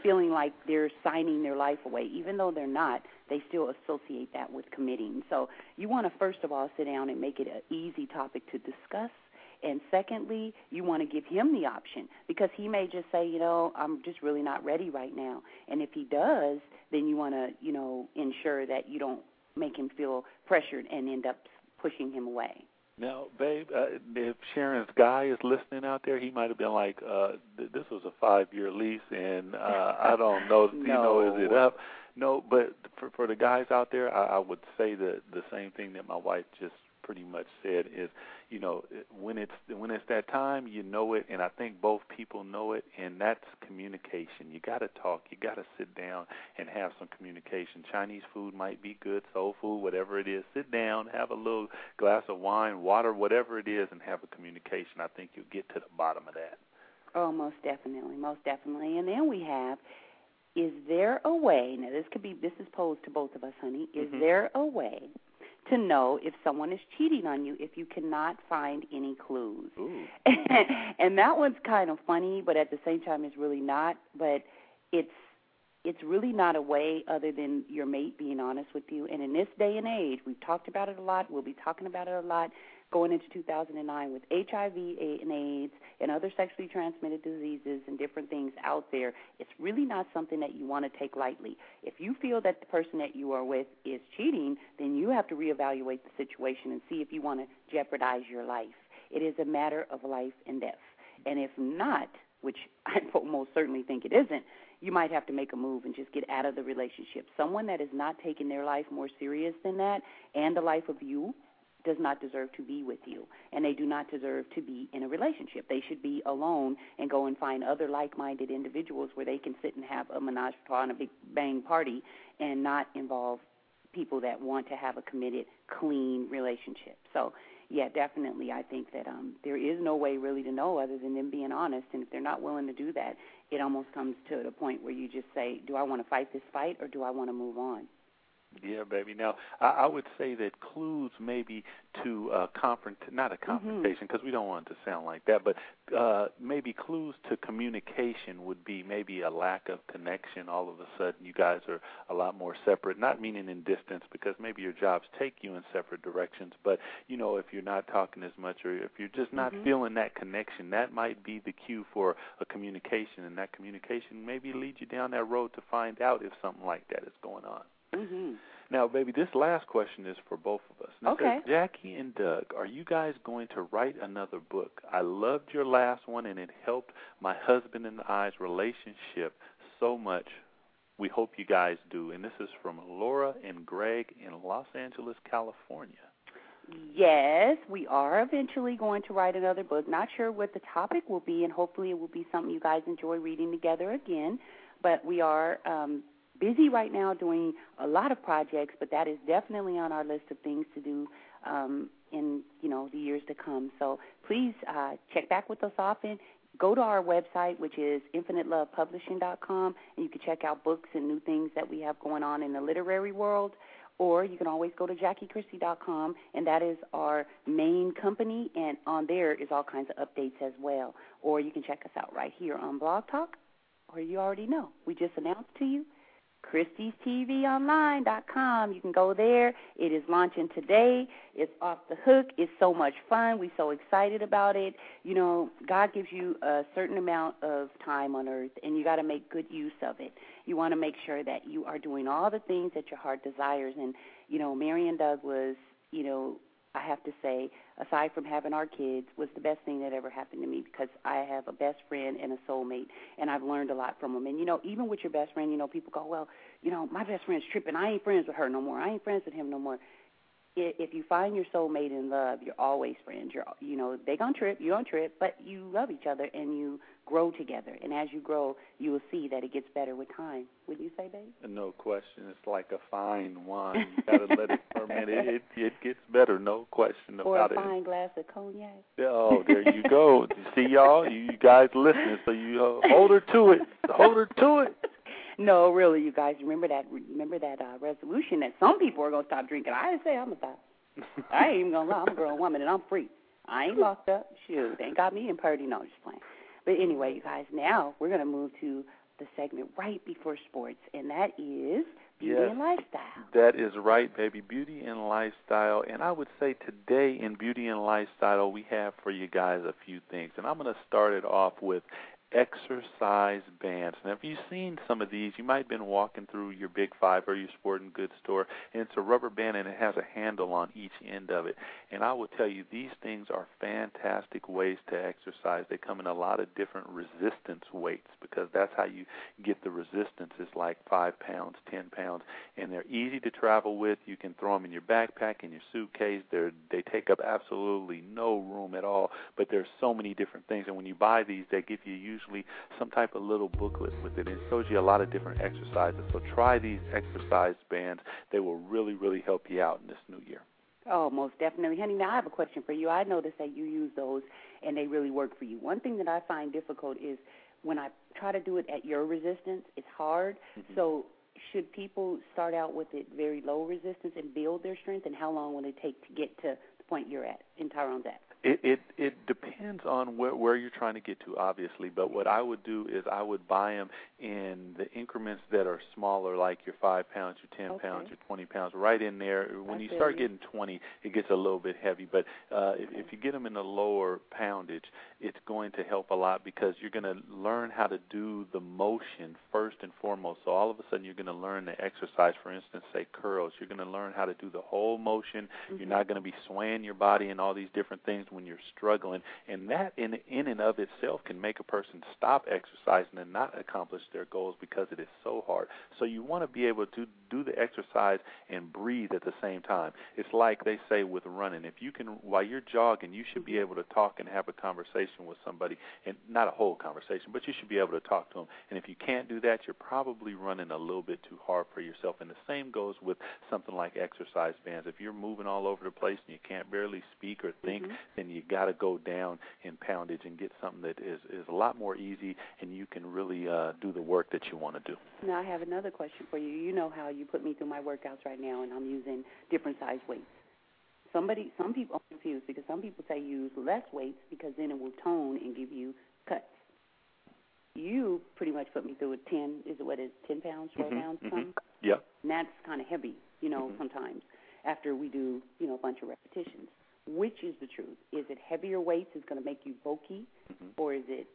feeling like they're signing their life away, even though they're not. They still associate that with committing. So you want to first of all sit down and make it an easy topic to discuss. And secondly, you want to give him the option because he may just say, you know, I'm just really not ready right now. And if he does, then you want to, you know, ensure that you don't make him feel pressured and end up pushing him away. Now, babe, uh, if Sharon's guy is listening out there, he might have been like, uh, th- "This was a five-year lease, and uh, I don't know, [laughs] no. you know, is it up?" No, but for for the guys out there, I, I would say the the same thing that my wife just pretty much said is, you know, when it's when it's that time, you know it, and I think both people know it, and that's communication. You got to talk. You got to sit down and have some communication. Chinese food might be good, soul food, whatever it is. Sit down, have a little glass of wine, water, whatever it is, and have a communication. I think you'll get to the bottom of that. Oh, most definitely, most definitely. And then we have is there a way now this could be this is posed to both of us honey is mm-hmm. there a way to know if someone is cheating on you if you cannot find any clues. [laughs] and that one's kind of funny, but at the same time, it's really not. But it's it's really not a way other than your mate being honest with you. And in this day and age, we've talked about it a lot. We'll be talking about it a lot going into 2009 with HIV and AIDS and other sexually transmitted diseases and different things out there, it's really not something that you want to take lightly. If you feel that the person that you are with is cheating, then you have to reevaluate the situation and see if you want to jeopardize your life. It is a matter of life and death. And if not, which [laughs] I most certainly think it isn't, you might have to make a move and just get out of the relationship. Someone that is not taking their life more serious than that and the life of you does not deserve to be with you, and they do not deserve to be in a relationship. They should be alone and go and find other like-minded individuals where they can sit and have a menage a trois and a big bang party, and not involve people that want to have a committed, clean relationship. So, yeah, definitely, I think that um, there is no way really to know other than them being honest. And if they're not willing to do that, it almost comes to the point where you just say, "Do I want to fight this fight, or do I want to move on?" Yeah, baby. Now, I, I would say that clues maybe to uh, confront, not a Mm-hmm. confrontation, because mm-hmm. we don't want it to sound like that, but uh, maybe clues to communication would be maybe a lack of connection. All of a sudden, you guys are a lot more separate. Not meaning in distance, because maybe your jobs take you in separate directions. But you know, if you're not talking as much, or if you're just not mm-hmm. feeling that connection, that might be the cue for a communication, and that communication maybe leads you down that road to find out if something like that is going on. Mm-hmm. Now, baby, this last question is for both of us. Okay. Says, Jackie and Doug, are you guys going to write another book? I loved your last one, and it helped my husband and I's relationship so much. We hope you guys do. And this is from Laura and Greg in Los Angeles, California. Yes, we are eventually going to write another book. Not sure what the topic will be, and hopefully it will be something you guys enjoy reading together again. But we are um, busy right now doing a lot of projects, but that is definitely on our list of things to do um, in you know the years to come. So please uh, check back with us often. Go to our website, which is infinitelovepublishing.com, and you can check out books and new things that we have going on in the literary world. Or you can always go to JackieChristie.com, and that is our main company, and on there is all kinds of updates as well. Or you can check us out right here on Blog Talk, or you already know. We just announced to you Christie'sTVOnline.com. You can go there. It is launching today. It's off the hook. It's so much fun. We're so excited about it. You know, God gives you a certain amount of time on earth, and you got to make good use of it. You want to make sure that you are doing all the things that your heart desires. And, you know, marrying Doug was, you know, I have to say, aside from having our kids, was the best thing that ever happened to me because I have a best friend and a soulmate, and I've learned a lot from them. And you know, even with your best friend, you know, people go, well, you know, my best friend's tripping. I ain't friends with her no more. I ain't friends with him no more if you find your soulmate in love, you're always friends. You're, you know, they gonna trip, you don't trip, but you love each other and you grow together. And as you grow, you will see that it gets better with time. Would you say, babe? No question. It's like a fine wine. You gotta let it ferment. It, it it gets better, no question or about it. Or a fine glass of cognac. Oh, there you go. see y'all, you guys listening, so you uh, hold her to it. Hold her to it. [laughs] No, really, you guys remember that remember that uh, resolution that some people are gonna stop drinking. I didn't say I'm gonna stop. I ain't even gonna lie. I'm a grown woman and I'm free. I ain't locked up. Shoot, they ain't got me in purdy. No, just playing. But anyway, you guys, now we're gonna move to the segment right before sports, and that is beauty yes, and lifestyle. That is right, baby. Beauty and lifestyle. And I would say today in beauty and lifestyle, we have for you guys a few things. And I'm going to start it off with exercise bands. Now, if you've seen some of these, you might have been walking through your Big Five or your sporting goods store, and it's a rubber band and it has a handle on each end of it. And I will tell you, these things are fantastic ways to exercise. They come in a lot of different resistance weights because that's how you get the resistance. It's like five pounds, ten pounds, and they're easy to travel with. You can throw them in your backpack, in your suitcase. They're they take up absolutely no room at all. But there's so many different things, and when you buy these, they give you usually some type of little booklet with it. It shows you a lot of different exercises. So try these exercise bands. They will really, really help you out in this new year. Oh, most definitely. Honey, now I have a question for you. I noticed that you use those and they really work for you. One thing that I find difficult is when I try to do it at your resistance, it's hard. Mm-hmm. So should people start out with it very low resistance and build their strength and how long will it take to get to the point you're at in Tyrone's at? It it it depends on where where you're trying to get to, obviously. But what I would do is I would buy them in the increments that are smaller, like your five pounds, your ten okay. pounds, your twenty pounds, right in there. When you start getting twenty, it gets a little bit heavy. But uh, if, if you get them in the lower poundage, it's going to help a lot because you're going to learn how to do the motion first and foremost. So all of a sudden, you're going to learn the exercise. For instance, say curls. You're going to learn how to do the whole motion. Mm-hmm. You're not going to be swaying your body and all these different things when you're struggling, and that in in and of itself can make a person stop exercising and not accomplish their goals because it is so hard. So you want to be able to do the exercise and breathe at the same time. It's like they say with running. If you can while you're jogging, you should be able to talk and have a conversation with somebody and not a whole conversation, but you should be able to talk to them. And if you can't do that, you're probably running a little bit too hard for yourself. And the same goes with something like exercise bands. If you're moving all over the place and you can't barely speak or think, mm-hmm. then you got to go down in poundage and get something that is is a lot more easy and you can really uh, do the work that you want to do. Now I have another question for you. You know how you put me through my workouts right now, and I'm using different size weights. Somebody, some people are confused because some people say use less weights because then it will tone and give you cuts. You pretty much put me through a ten. Is it what is ten pounds, 12 mm-hmm, pounds, mm-hmm. something? Yep. And that's kind of heavy, you know, mm-hmm. sometimes after we do, you know, a bunch of repetitions. Which is the truth? Is it heavier weights is going to make you bulky, mm-hmm. or is it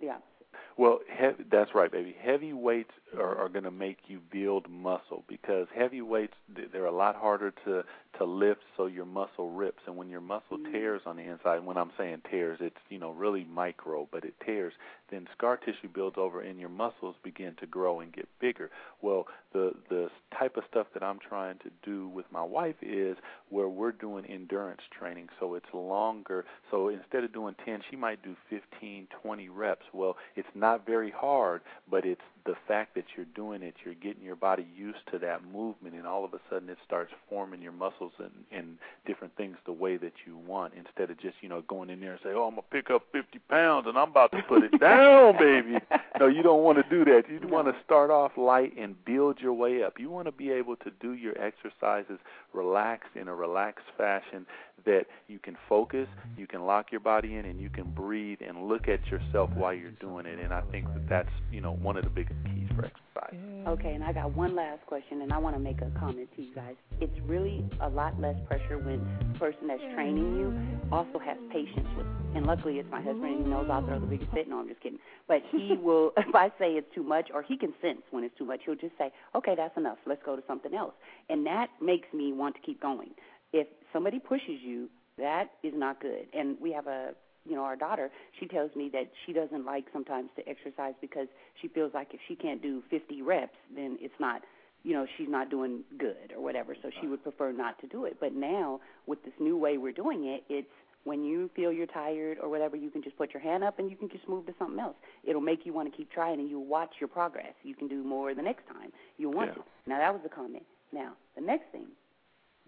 the opposite? Well, he- that's right, baby. Heavy weights are, are going to make you build muscle because heavy weights they're a lot harder to to lift, so your muscle rips, and when your muscle Mm-hmm. tears on the inside, when I'm saying tears, it's you know really micro, but it tears. Then scar tissue builds over, and your muscles begin to grow and get bigger. Well, the the type of stuff that I'm trying to do with my wife is where we're doing endurance training, so it's longer. So instead of doing 10, she might do 15, 20 reps. Well, it's not very hard, but it's the fact that you're doing it, you're getting your body used to that movement, and all of a sudden it starts forming your muscles and, and different things the way that you want instead of just, you know, going in there and say, oh, I'm going to pick up 50 pounds and I'm about to put it [laughs] down, baby. No, you don't want to do that. You No. want to start off light and build your way up. You want to be able to do your exercises relaxed in a relaxed fashion that you can focus, mm-hmm. you can lock your body in, and you can breathe and look at yourself while you're doing it. And I think that that's you know one of the biggest keys for exercise. Okay, and I got one last question, and I want to make a comment to you guys. It's really a lot less pressure when the person that's training you also has patience with. And luckily, it's my husband, and he knows I'll throw the biggest fit. No, I'm just kidding. But he [laughs] will, [laughs] if I say it's too much, or he can sense when it's too much, he'll just say, "Okay, that's enough. Let's go to something else." And that makes me want to keep going. If somebody pushes you, that is not good. And we have a you know, our daughter, she tells me that she doesn't like sometimes to exercise because she feels like if she can't do 50 reps, then it's not, you know, she's not doing good or whatever. So she would prefer not to do it. But now with this new way we're doing it, it's when you feel you're tired or whatever, you can just put your hand up and you can just move to something else. It'll make you want to keep trying and you'll watch your progress. You can do more the next time you want yeah. to. Now that was the comment. Now the next thing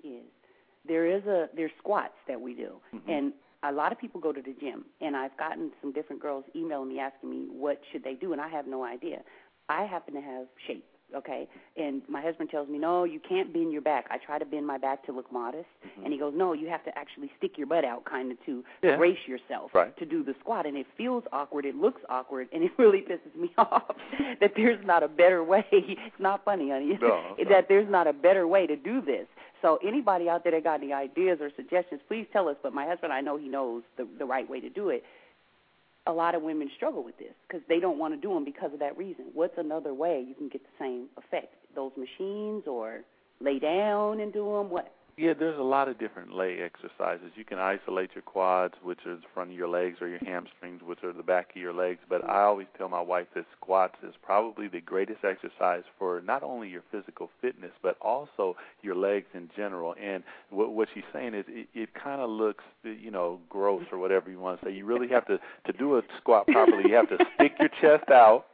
is there is a there's squats that we do, mm-hmm. and a lot of people go to the gym, and I've gotten some different girls emailing me asking me what should they do, and I have no idea. I happen to have shape, okay, and my husband tells me no, you can't bend your back. I try to bend my back to look modest, mm-hmm. and he goes, no, you have to actually stick your butt out, kind of to yeah. brace yourself right. to do the squat, and it feels awkward, it looks awkward, and it [laughs] really pisses me [laughs] off that there's not a better way. [laughs] it's not funny, honey. No, that there's not a better way to do this. So anybody out there that got any ideas or suggestions, please tell us. But my husband, I know he knows the the right way to do it. A lot of women struggle with this because they don't want to do them because of that reason. What's another way you can get the same effect? Those machines or lay down and do them? What? Yeah, there's a lot of different leg exercises. You can isolate your quads, which is the front of your legs, or your hamstrings, which are the back of your legs. But I always tell my wife that squats is probably the greatest exercise for not only your physical fitness, but also your legs in general. And what, what she's saying is it, it kind of looks, you know, gross or whatever you want to say. You really have to, to do a squat properly, you have to stick your chest out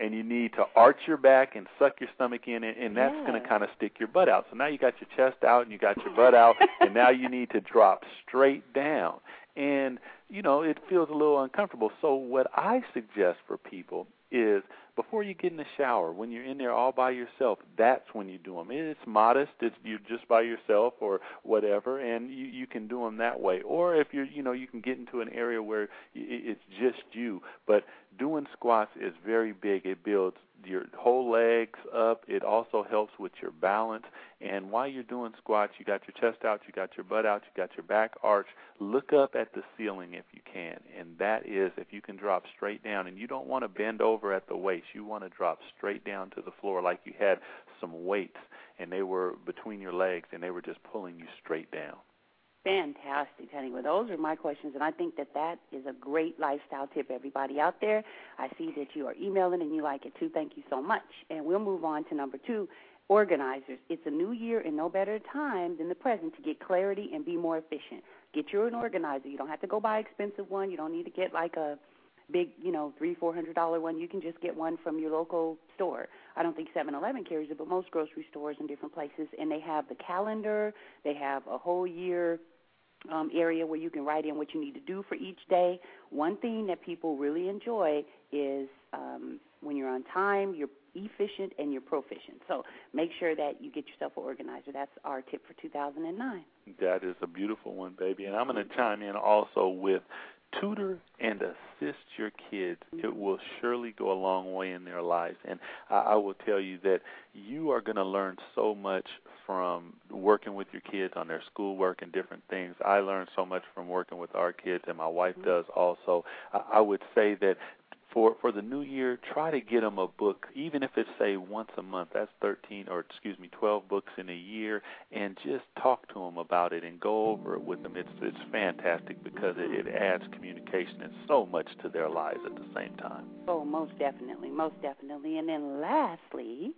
and you need to arch your back and suck your stomach in, and, and that's yeah. going to kind of stick your butt out. So now you got your chest out and you got your butt out, [laughs] and now you need to drop straight down. And you know it feels a little uncomfortable. So what I suggest for people is before you get in the shower, when you're in there all by yourself, that's when you do them. It's modest. It's you're just by yourself or whatever, and you you can do them that way. Or if you're you know you can get into an area where it's just you. But doing squats is very big. It builds your whole legs up. It also helps with your balance. And while you're doing squats, you got your chest out, you got your butt out, you got your back arched. Look up at the ceiling if you can. And that is if you can drop straight down. And you don't want to bend over at the waist. You want to drop straight down to the floor like you had some weights and they were between your legs and they were just pulling you straight down. Fantastic, honey. Well, those are my questions, and I think that that is a great lifestyle tip. Everybody out there, I see that you are emailing and you like it too. Thank you so much. And we'll move on to number two organizers. It's a new year and no better time than the present to get clarity and be more efficient. Get your an organizer. You don't have to go buy an expensive one. You don't need to get like a big, you know, three, four hundred dollar one. You can just get one from your local store. I don't think Seven Eleven carries it, but most grocery stores in different places, and they have the calendar. They have a whole year um, area where you can write in what you need to do for each day. One thing that people really enjoy is um, when you're on time, you're efficient and you're proficient. So make sure that you get yourself an organizer. That's our tip for 2009. That is a beautiful one, baby. And I'm going to chime in also with tutor and assist your kids. It will surely go a long way in their lives. And I, I will tell you that you are going to learn so much from working with your kids on their schoolwork and different things. I learned so much from working with our kids, and my wife mm-hmm. does also. I, I would say that for for the new year, try to get them a book, even if it's say once a month. That's 13 or excuse me, 12 books in a year, and just talk to them about it and go over it with them. It's it's fantastic because it, it adds communication and so much to their lives at the same time. Oh, most definitely, most definitely. And then lastly,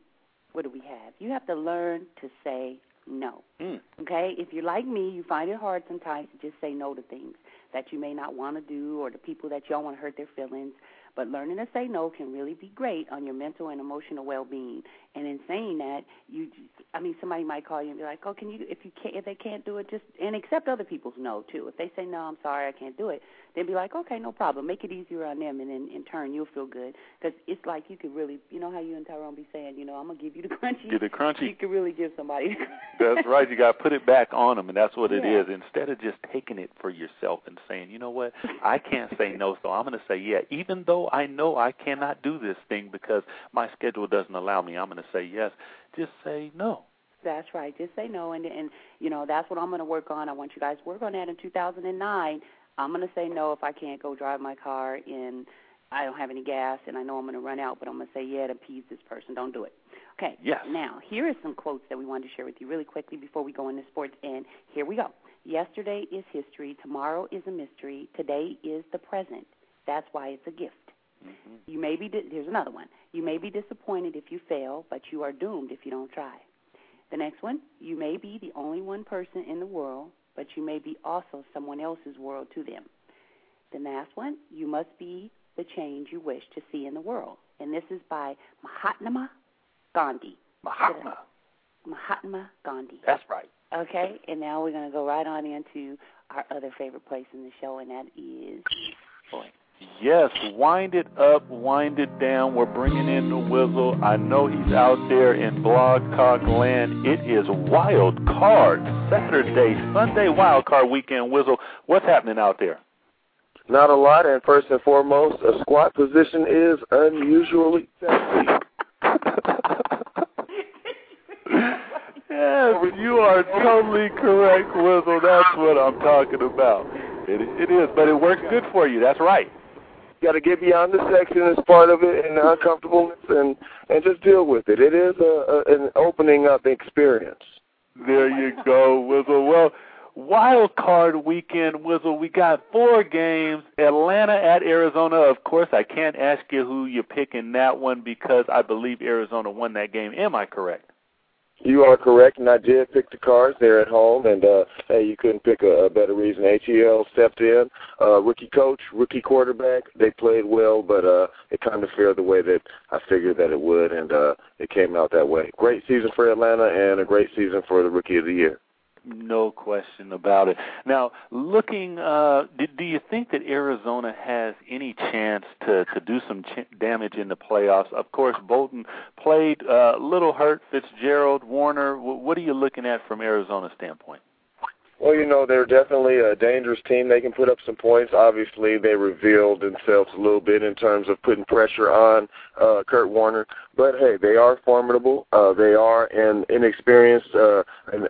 what do we have? You have to learn to say no. Mm. Okay? If you're like me, you find it hard sometimes to just say no to things that you may not want to do or the people that you don't want to hurt their feelings. But learning to say no can really be great on your mental and emotional well-being. And in saying that, you, I mean, somebody might call you and be like, "Oh, can you? If you can't, if they can't do it, just and accept other people's no too. If they say no, I'm sorry, I can't do it. Then be like, okay, no problem. Make it easier on them, and in, in turn, you'll feel good because it's like you could really, you know how you and Tyrone be saying, you know, I'm gonna give you the [laughs] crunchy. Give the crunchy. You could really give somebody. that's right. You got to put it back on them, and that's what it Yeah. is. Instead of just taking it for yourself and saying, you know what, I can't say no, so I'm going to say yeah, even though I know I cannot do this thing because my schedule doesn't allow me. I'm going to say yes. Just say no. That's right. Just say no, and and you know that's what I'm going to work on. I want you guys to work on that in 2009. I'm going to say no if I can't go drive my car and I don't have any gas, and I know I'm going to run out, but I'm going to say yeah to appease this person. Don't do it. Okay. Yes. Now here are some quotes that we wanted to share with you really quickly before we go into sports. And here we go. Yesterday is history. Tomorrow is a mystery. Today is the present. That's why it's a gift. Mm-hmm. You may be di- here's another one. You may be disappointed if you fail, but you are doomed if you don't try. The next one, you may be the only one person in the world, but you may be also someone else's world to them. The last one, you must be the change you wish to see in the world. And this is by Mahatma Gandhi. Mahatma. Mahatma Gandhi. That's right. Okay, and now we're going to go right on into our other favorite place in the show, and that is boy. Yes, wind it up, wind it down. We're bringing in the Wizzle. I know he's out there in Blog Talk land. It is Wild Card Saturday, Sunday Wild Card Weekend. Wizzle, what's happening out there? Not a lot, and first and foremost, a squat position is unusually sexy. [laughs] yes, you are totally correct, Wizzle. That's what I'm talking about. It, it is, but it works good for you. That's right. You got to get beyond the sexiness part of it and the uncomfortableness, and and just deal with it. It is a, a an opening up experience. There you go, Wizzle. Well, wild card weekend, Wizzle. We got four games. Atlanta at Arizona. Of course, I can't ask you who you pick in that one because I believe Arizona won that game. Am I correct? You are correct, and I did pick the cards there at home, and uh, hey, you couldn't pick a, a better reason. ATL stepped in, uh, rookie coach, rookie quarterback. They played well, but uh, it kind of fared the way that I figured that it would, and uh, it came out that way. Great season for Atlanta, and a great season for the rookie of the year. No question about it. Now, looking, uh, do, do you think that Arizona has any chance to to do some ch- damage in the playoffs? Of course, Boldin played uh, little hurt. Fitzgerald, Warner. W- what are you looking at from Arizona's standpoint? Well, you know, they're definitely a dangerous team. They can put up some points. Obviously, they revealed themselves a little bit in terms of putting pressure on uh, Kurt Warner. But hey, they are formidable. Uh, they are in inexperienced uh,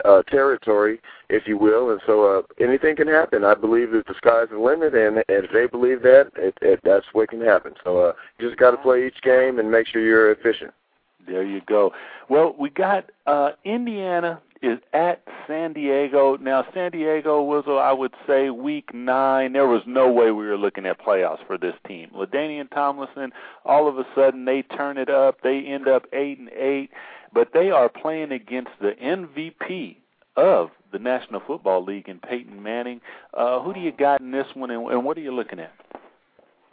uh, territory, if you will, and so uh, anything can happen. I believe that the sky's the limit, and, and if they believe that, it, it, that's what can happen. So uh, you just got to play each game and make sure you're efficient. There you go. Well, we got uh Indiana is at San Diego. Now San Diego was I would say week 9. There was no way we were looking at playoffs for this team. LaDainian Tomlinson all of a sudden they turn it up. They end up 8 and 8, but they are playing against the MVP of the National Football League in Peyton Manning. Uh who do you got in this one and, and what are you looking at?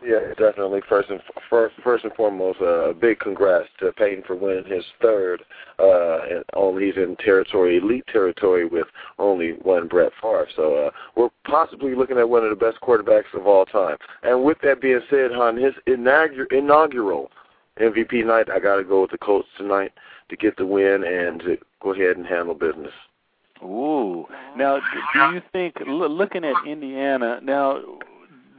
Yeah, definitely. First and first, first and foremost, uh, a big congrats to Peyton for winning his third. Uh, and only he's in territory, elite territory, with only one Brett Favre. So uh, we're possibly looking at one of the best quarterbacks of all time. And with that being said, on his inaugural, inaugural MVP night, I got to go with the Colts tonight to get the win and to go ahead and handle business. Ooh. Now, do you think, looking at Indiana, now,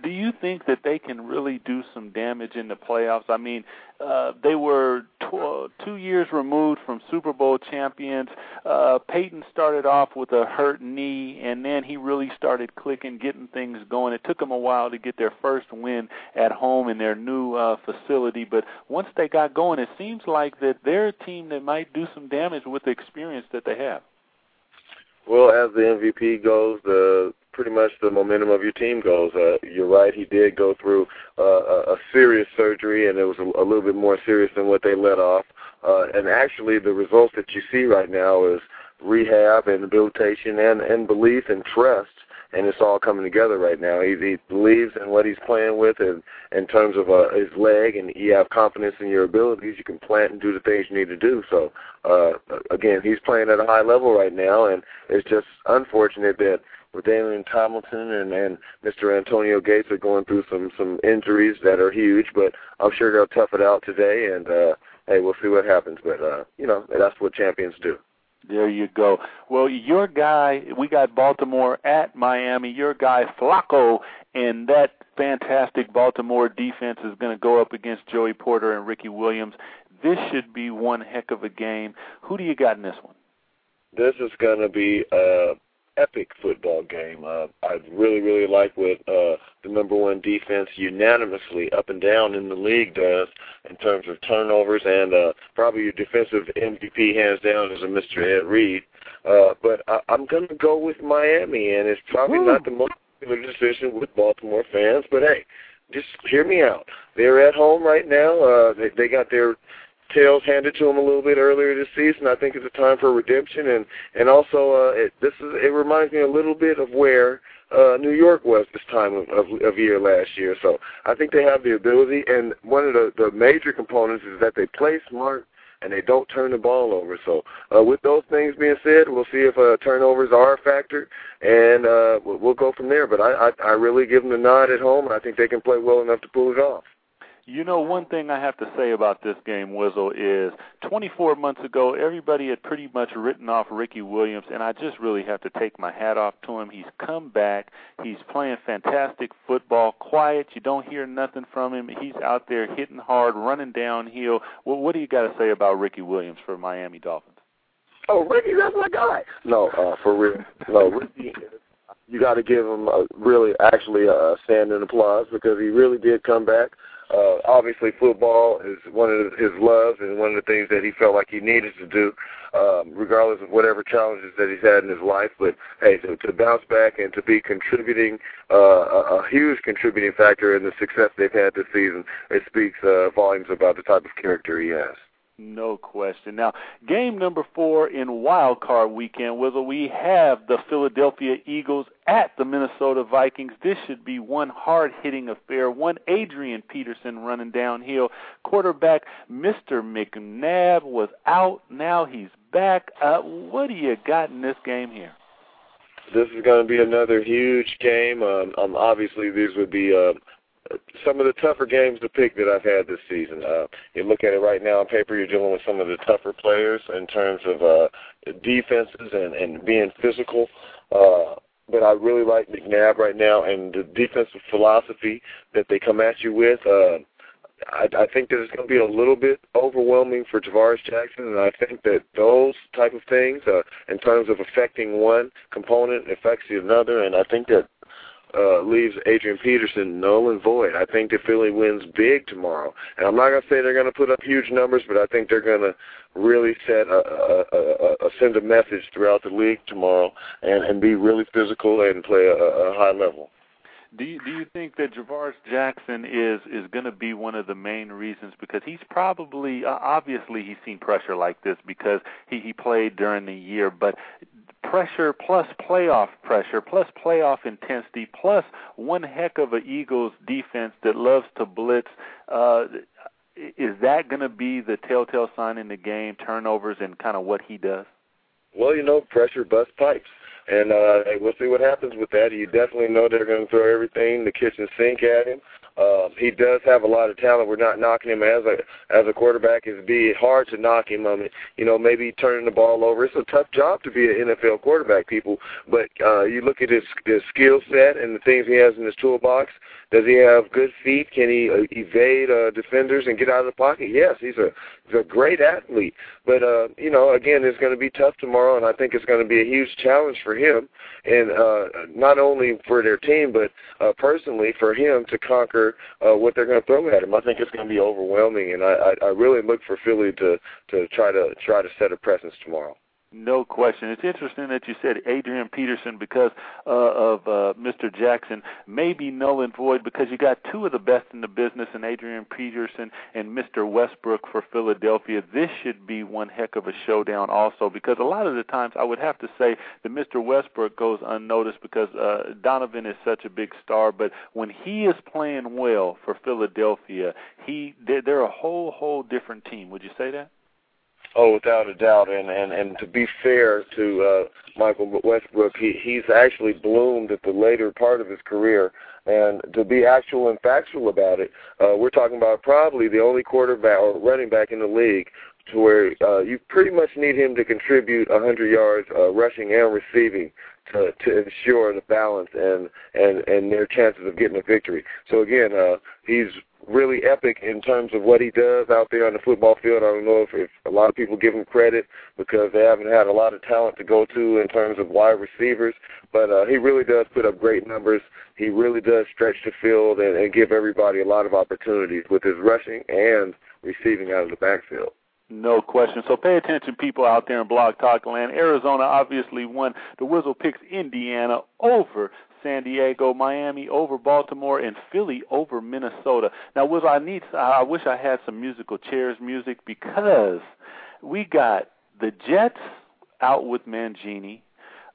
do you think that they can really do some damage in the playoffs? I mean, uh, they were tw- two years removed from Super Bowl champions. Uh, Peyton started off with a hurt knee, and then he really started clicking, getting things going. It took them a while to get their first win at home in their new uh, facility, but once they got going, it seems like that they're a team that might do some damage with the experience that they have. Well, as the MVP goes, the pretty much the momentum of your team goes. Uh, you're right; he did go through uh, a, serious surgery, and it was a, a little bit more serious than what they let off. Uh, and actually, the results that you see right now is rehab and rehabilitation and, and belief and trust and it's all coming together right now. He, he believes in what he's playing with, and in terms of uh, his leg, and you have confidence in your abilities. You can plant and do the things you need to do. So uh, again, he's playing at a high level right now, and it's just unfortunate that with LaDainian Tomlinson and, and Mr. Antonio Gates are going through some some injuries that are huge, but I'm sure they'll tough it out today. And uh, hey, we'll see what happens. But uh, you know, that's what champions do. There you go. Well, your guy, we got Baltimore at Miami. Your guy Flacco and that fantastic Baltimore defense is going to go up against Joey Porter and Ricky Williams. This should be one heck of a game. Who do you got in this one? This is going to be uh epic football game. Uh, I really, really like what uh, the number one defense unanimously up and down in the league does in terms of turnovers, and uh, probably your defensive MVP hands down is a Mr. Ed Reed. Uh, but I, I'm going to go with Miami, and it's probably Woo. not the most popular decision with Baltimore fans, but hey, just hear me out. They're at home right now. Uh, they, they got their tails handed to him a little bit earlier this season. I think it's a time for redemption, and and also uh, it, this is it reminds me a little bit of where uh, New York was this time of, of, of year last year. So I think they have the ability, and one of the the major components is that they play smart and they don't turn the ball over. So uh, with those things being said, we'll see if uh, turnovers are a factor, and uh, we'll, go from there. But I, I I really give them the nod at home, and I think they can play well enough to pull it off. You know, one thing I have to say about this game, Wizzle, is 24 months ago, everybody had pretty much written off Ricky Williams, and I just really have to take my hat off to him. He's come back. He's playing fantastic football, quiet. You don't hear nothing from him. He's out there hitting hard, running downhill. Well, what do you got to say about Ricky Williams for Miami Dolphins? Oh, Ricky, that's my guy. No, uh, for real. No, Ricky you got to give him a really actually a standing applause because he really did come back. Uh, obviously, football is one of his loves and one of the things that he felt like he needed to do, um, regardless of whatever challenges that he's had in his life. But hey, to, to bounce back and to be contributing, uh, a, a huge contributing factor in the success they've had this season, it speaks uh, volumes about the type of character he has. No question. Now, game number four in Wild Card Weekend, Wizzle, we have the Philadelphia Eagles at the Minnesota Vikings. This should be one hard-hitting affair. One Adrian Peterson running downhill. Quarterback Mr. McNabb was out. Now he's back. Uh, what do you got in this game here? This is going to be another huge game. Um, um, obviously, these would be uh, some of the tougher games to pick that I've had this season. Uh, you look at it right now on paper, you're dealing with some of the tougher players in terms of uh, defenses and, and being physical. Uh, but I really like McNabb right now and the defensive philosophy that they come at you with. Uh, I, I think that it's going to be a little bit overwhelming for Tarvaris Jackson, and I think that those type of things, uh, in terms of affecting one component, affects the another, and I think that uh, leaves Adrian Peterson null and void. I think that Philly wins big tomorrow, and I'm not going to say they're going to put up huge numbers, but I think they're going to really set a, a, a, a send a message throughout the league tomorrow, and and be really physical and play a, a high level. Do you, do you think that Tarvaris Jackson is is going to be one of the main reasons because he's probably uh, obviously he's seen pressure like this because he he played during the year, but pressure plus playoff pressure plus playoff intensity plus one heck of a Eagles defense that loves to blitz. Uh, is that going to be the telltale sign in the game? Turnovers and kind of what he does. Well, you know, pressure busts pipes. And uh, we'll see what happens with that. You definitely know they're going to throw everything, the kitchen sink at him. Uh, he does have a lot of talent. We're not knocking him as a as a quarterback. It'd be hard to knock him. I mean, you know, maybe turning the ball over. It's a tough job to be an NFL quarterback, people. But uh, you look at his his skill set and the things he has in his toolbox. Does he have good feet? Can he uh, evade uh, defenders and get out of the pocket? Yes, he's a he's a great athlete. But uh, you know, again, it's going to be tough tomorrow, and I think it's going to be a huge challenge for him, and uh, not only for their team, but uh, personally for him to conquer uh, what they're going to throw at him. I think it's going to be overwhelming, and I, I, I really look for Philly to to try to try to set a presence tomorrow. No question. It's interesting that you said Adrian Peterson because uh, of uh, Mr. Jackson may be null and void because you got two of the best in the business in Adrian Peterson and Mr. Westbrook for Philadelphia. This should be one heck of a showdown also because a lot of the times I would have to say that Mr. Westbrook goes unnoticed because uh, Donovan is such a big star, but when he is playing well for Philadelphia, he they're a whole whole different team. Would you say that? Oh, without a doubt, and and and to be fair to uh, Michael Westbrook, he he's actually bloomed at the later part of his career, and to be actual and factual about it, uh, we're talking about probably the only quarterback or running back in the league to where uh, you pretty much need him to contribute 100 yards uh, rushing and receiving to to ensure the balance and and and their chances of getting a victory. So again, uh, he's really epic in terms of what he does out there on the football field. I don't know if, if a lot of people give him credit because they haven't had a lot of talent to go to in terms of wide receivers, but uh, he really does put up great numbers. He really does stretch the field and, and give everybody a lot of opportunities with his rushing and receiving out of the backfield. No question. So pay attention, people out there in Blog Talk Land. Arizona obviously won. The Wizzle picks Indiana over San Diego, Miami over Baltimore, and Philly over Minnesota. Now, was I need I wish I had some musical chairs music because we got the Jets out with Mangini,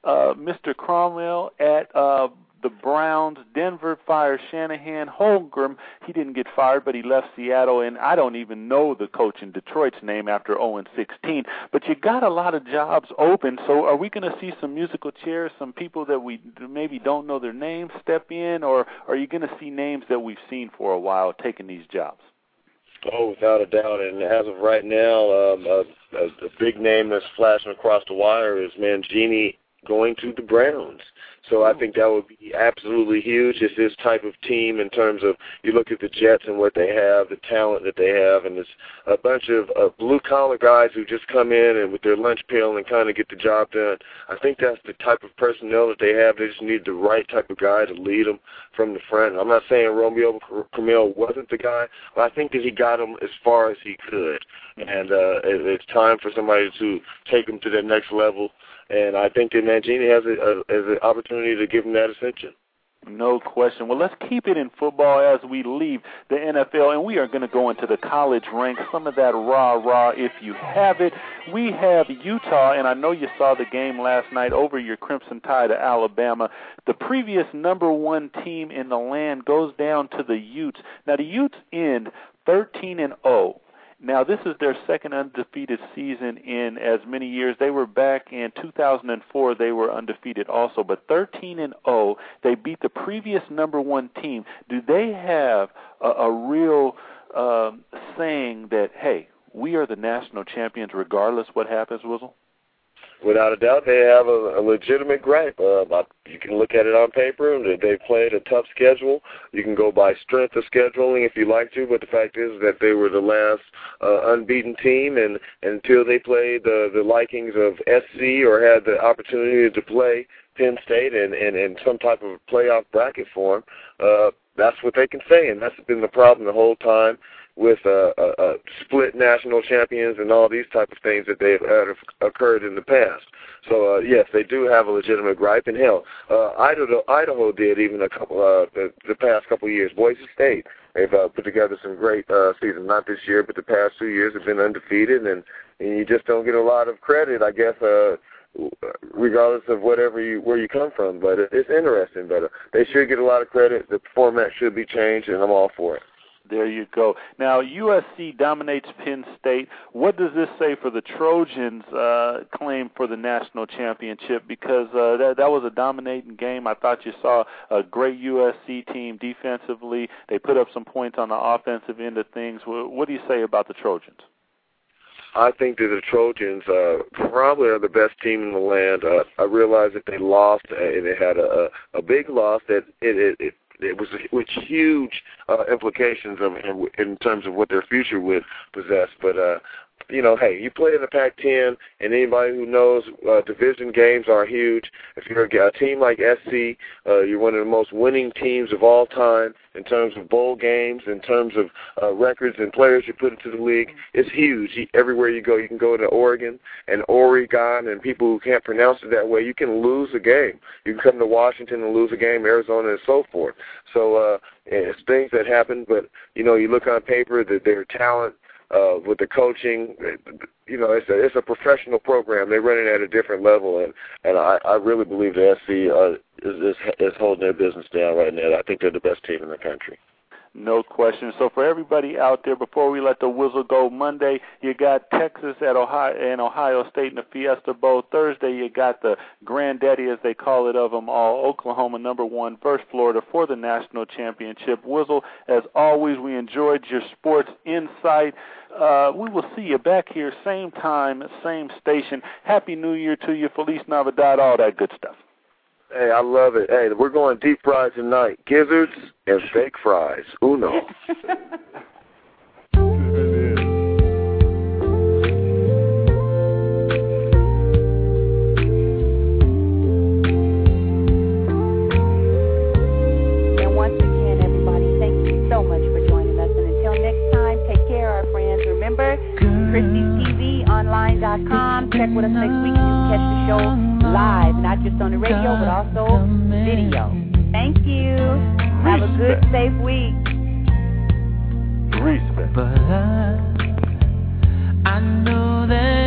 uh, Mr. Crennel at uh, the Browns. Denver fires Shanahan. Holmgren, he didn't get fired, but he left Seattle, and I don't even know the coach in Detroit's name after 0 and 16. But you got a lot of jobs open. So are we going to see some musical chairs, some people that we maybe don't know their names step in, or are you going to see names that we've seen for a while taking these jobs? Oh, without a doubt. And as of right now, um, a, a, a big name that's flashing across the wire is Mangini going to the Browns. So I think that would be absolutely huge. It's this type of team in terms of you look at the Jets and what they have, the talent that they have, and it's a bunch of uh, blue collar guys who just come in and with their lunch pail and kind of get the job done. I think that's the type of personnel that they have. They just need the right type of guy to lead them from the front. I'm not saying Romeo Crennel wasn't the guy, but I think that he got them as far as he could, and uh, it's time for somebody to take them to that next level and I think that Mangini has a, a, has an opportunity to give him that ascension. No question. Well, let's keep it in football as we leave the NFL, and we are going to go into the college ranks. Some of that rah rah, if you have it. We have Utah, and I know you saw the game last night over your Crimson Tide of Alabama. The previous number one team in the land goes down to the Utes. Now the Utes end 13 and 0 now, this is their second undefeated season in as many years. They were back in 2004. They were undefeated also, but 13 and 0. They beat the previous number one team. Do they have a, a real um, saying that hey, we are the national champions regardless what happens, Wizzle? Without a doubt, they have a, a legitimate gripe. Uh, you can look at it on paper. They, they played a tough schedule. You can go by strength of scheduling if you like to, but the fact is that they were the last uh, unbeaten team, and, and until they played the the likings of SC or had the opportunity to play Penn State in, in, in some type of playoff bracket form, uh, that's what they can say, and that's been the problem the whole time with uh, uh, uh, split national champions and all these type of things that they've had occurred in the past. So uh, yes, they do have a legitimate gripe. And hell, uh, Idaho, Idaho did even a couple uh, the, the past couple of years. Boise State they've uh, put together some great uh, seasons. Not this year, but the past two years have been undefeated, and, and you just don't get a lot of credit, I guess. Uh, regardless of whatever you where you come from, but it's interesting. But uh, they should get a lot of credit. The format should be changed, and I'm all for it. There you go. Now USC dominates Penn State. What does this say for the Trojans' uh, claim for the national championship? Because uh, that that was a dominating game. I thought you saw a great USC team defensively. They put up some points on the offensive end of things. What do you say about the Trojans? I think that the Trojans uh, probably are the best team in the land. Uh, I realize that they lost uh, and they had a, a big loss that it, it, it it was with huge uh, implications of in, in terms of what their future would possess. But uh, you know, hey, you play in the Pac-10, and anybody who knows uh, division games are huge. If you're a, a team like SC, uh, you're one of the most winning teams of all time in terms of bowl games, in terms of uh, records and players you put into the league. It's huge. Everywhere you go, you can go to Oregon and Oregon, and people who can't pronounce it that way, you can lose a game. You can come to Washington and lose a game, Arizona, and so forth. So uh, it's things that happen, but you know, you look on paper that their talent uh, with the coaching. You know, it's a it's a professional program. They run it at a different level, and and I I really believe the SC uh, is, is is holding their business down right now. I think they're the best team in the country. No question. So for everybody out there, before we let the Wizzle go Monday, you got Texas at Ohio and Ohio State in the Fiesta Bowl. Thursday, you got the granddaddy, as they call it, of them all, Oklahoma number one versus Florida for the national championship. Wizzle, as always, we enjoyed your sports insight. Uh, we will see you back here, same time, same station. Happy New Year to you, Feliz Navidad, all that good stuff. Hey, I love it. Hey, we're going deep fries tonight. Gizzards and steak fries. Uno. And once again, everybody, thank so much for joining us. And until next time, take care, our friends. Remember, ChristieTVOnline.com. Check with us next week and you can catch the show live, not just on the radio, but also video. Thank you. Have a good, safe week. Respect. But I, I know that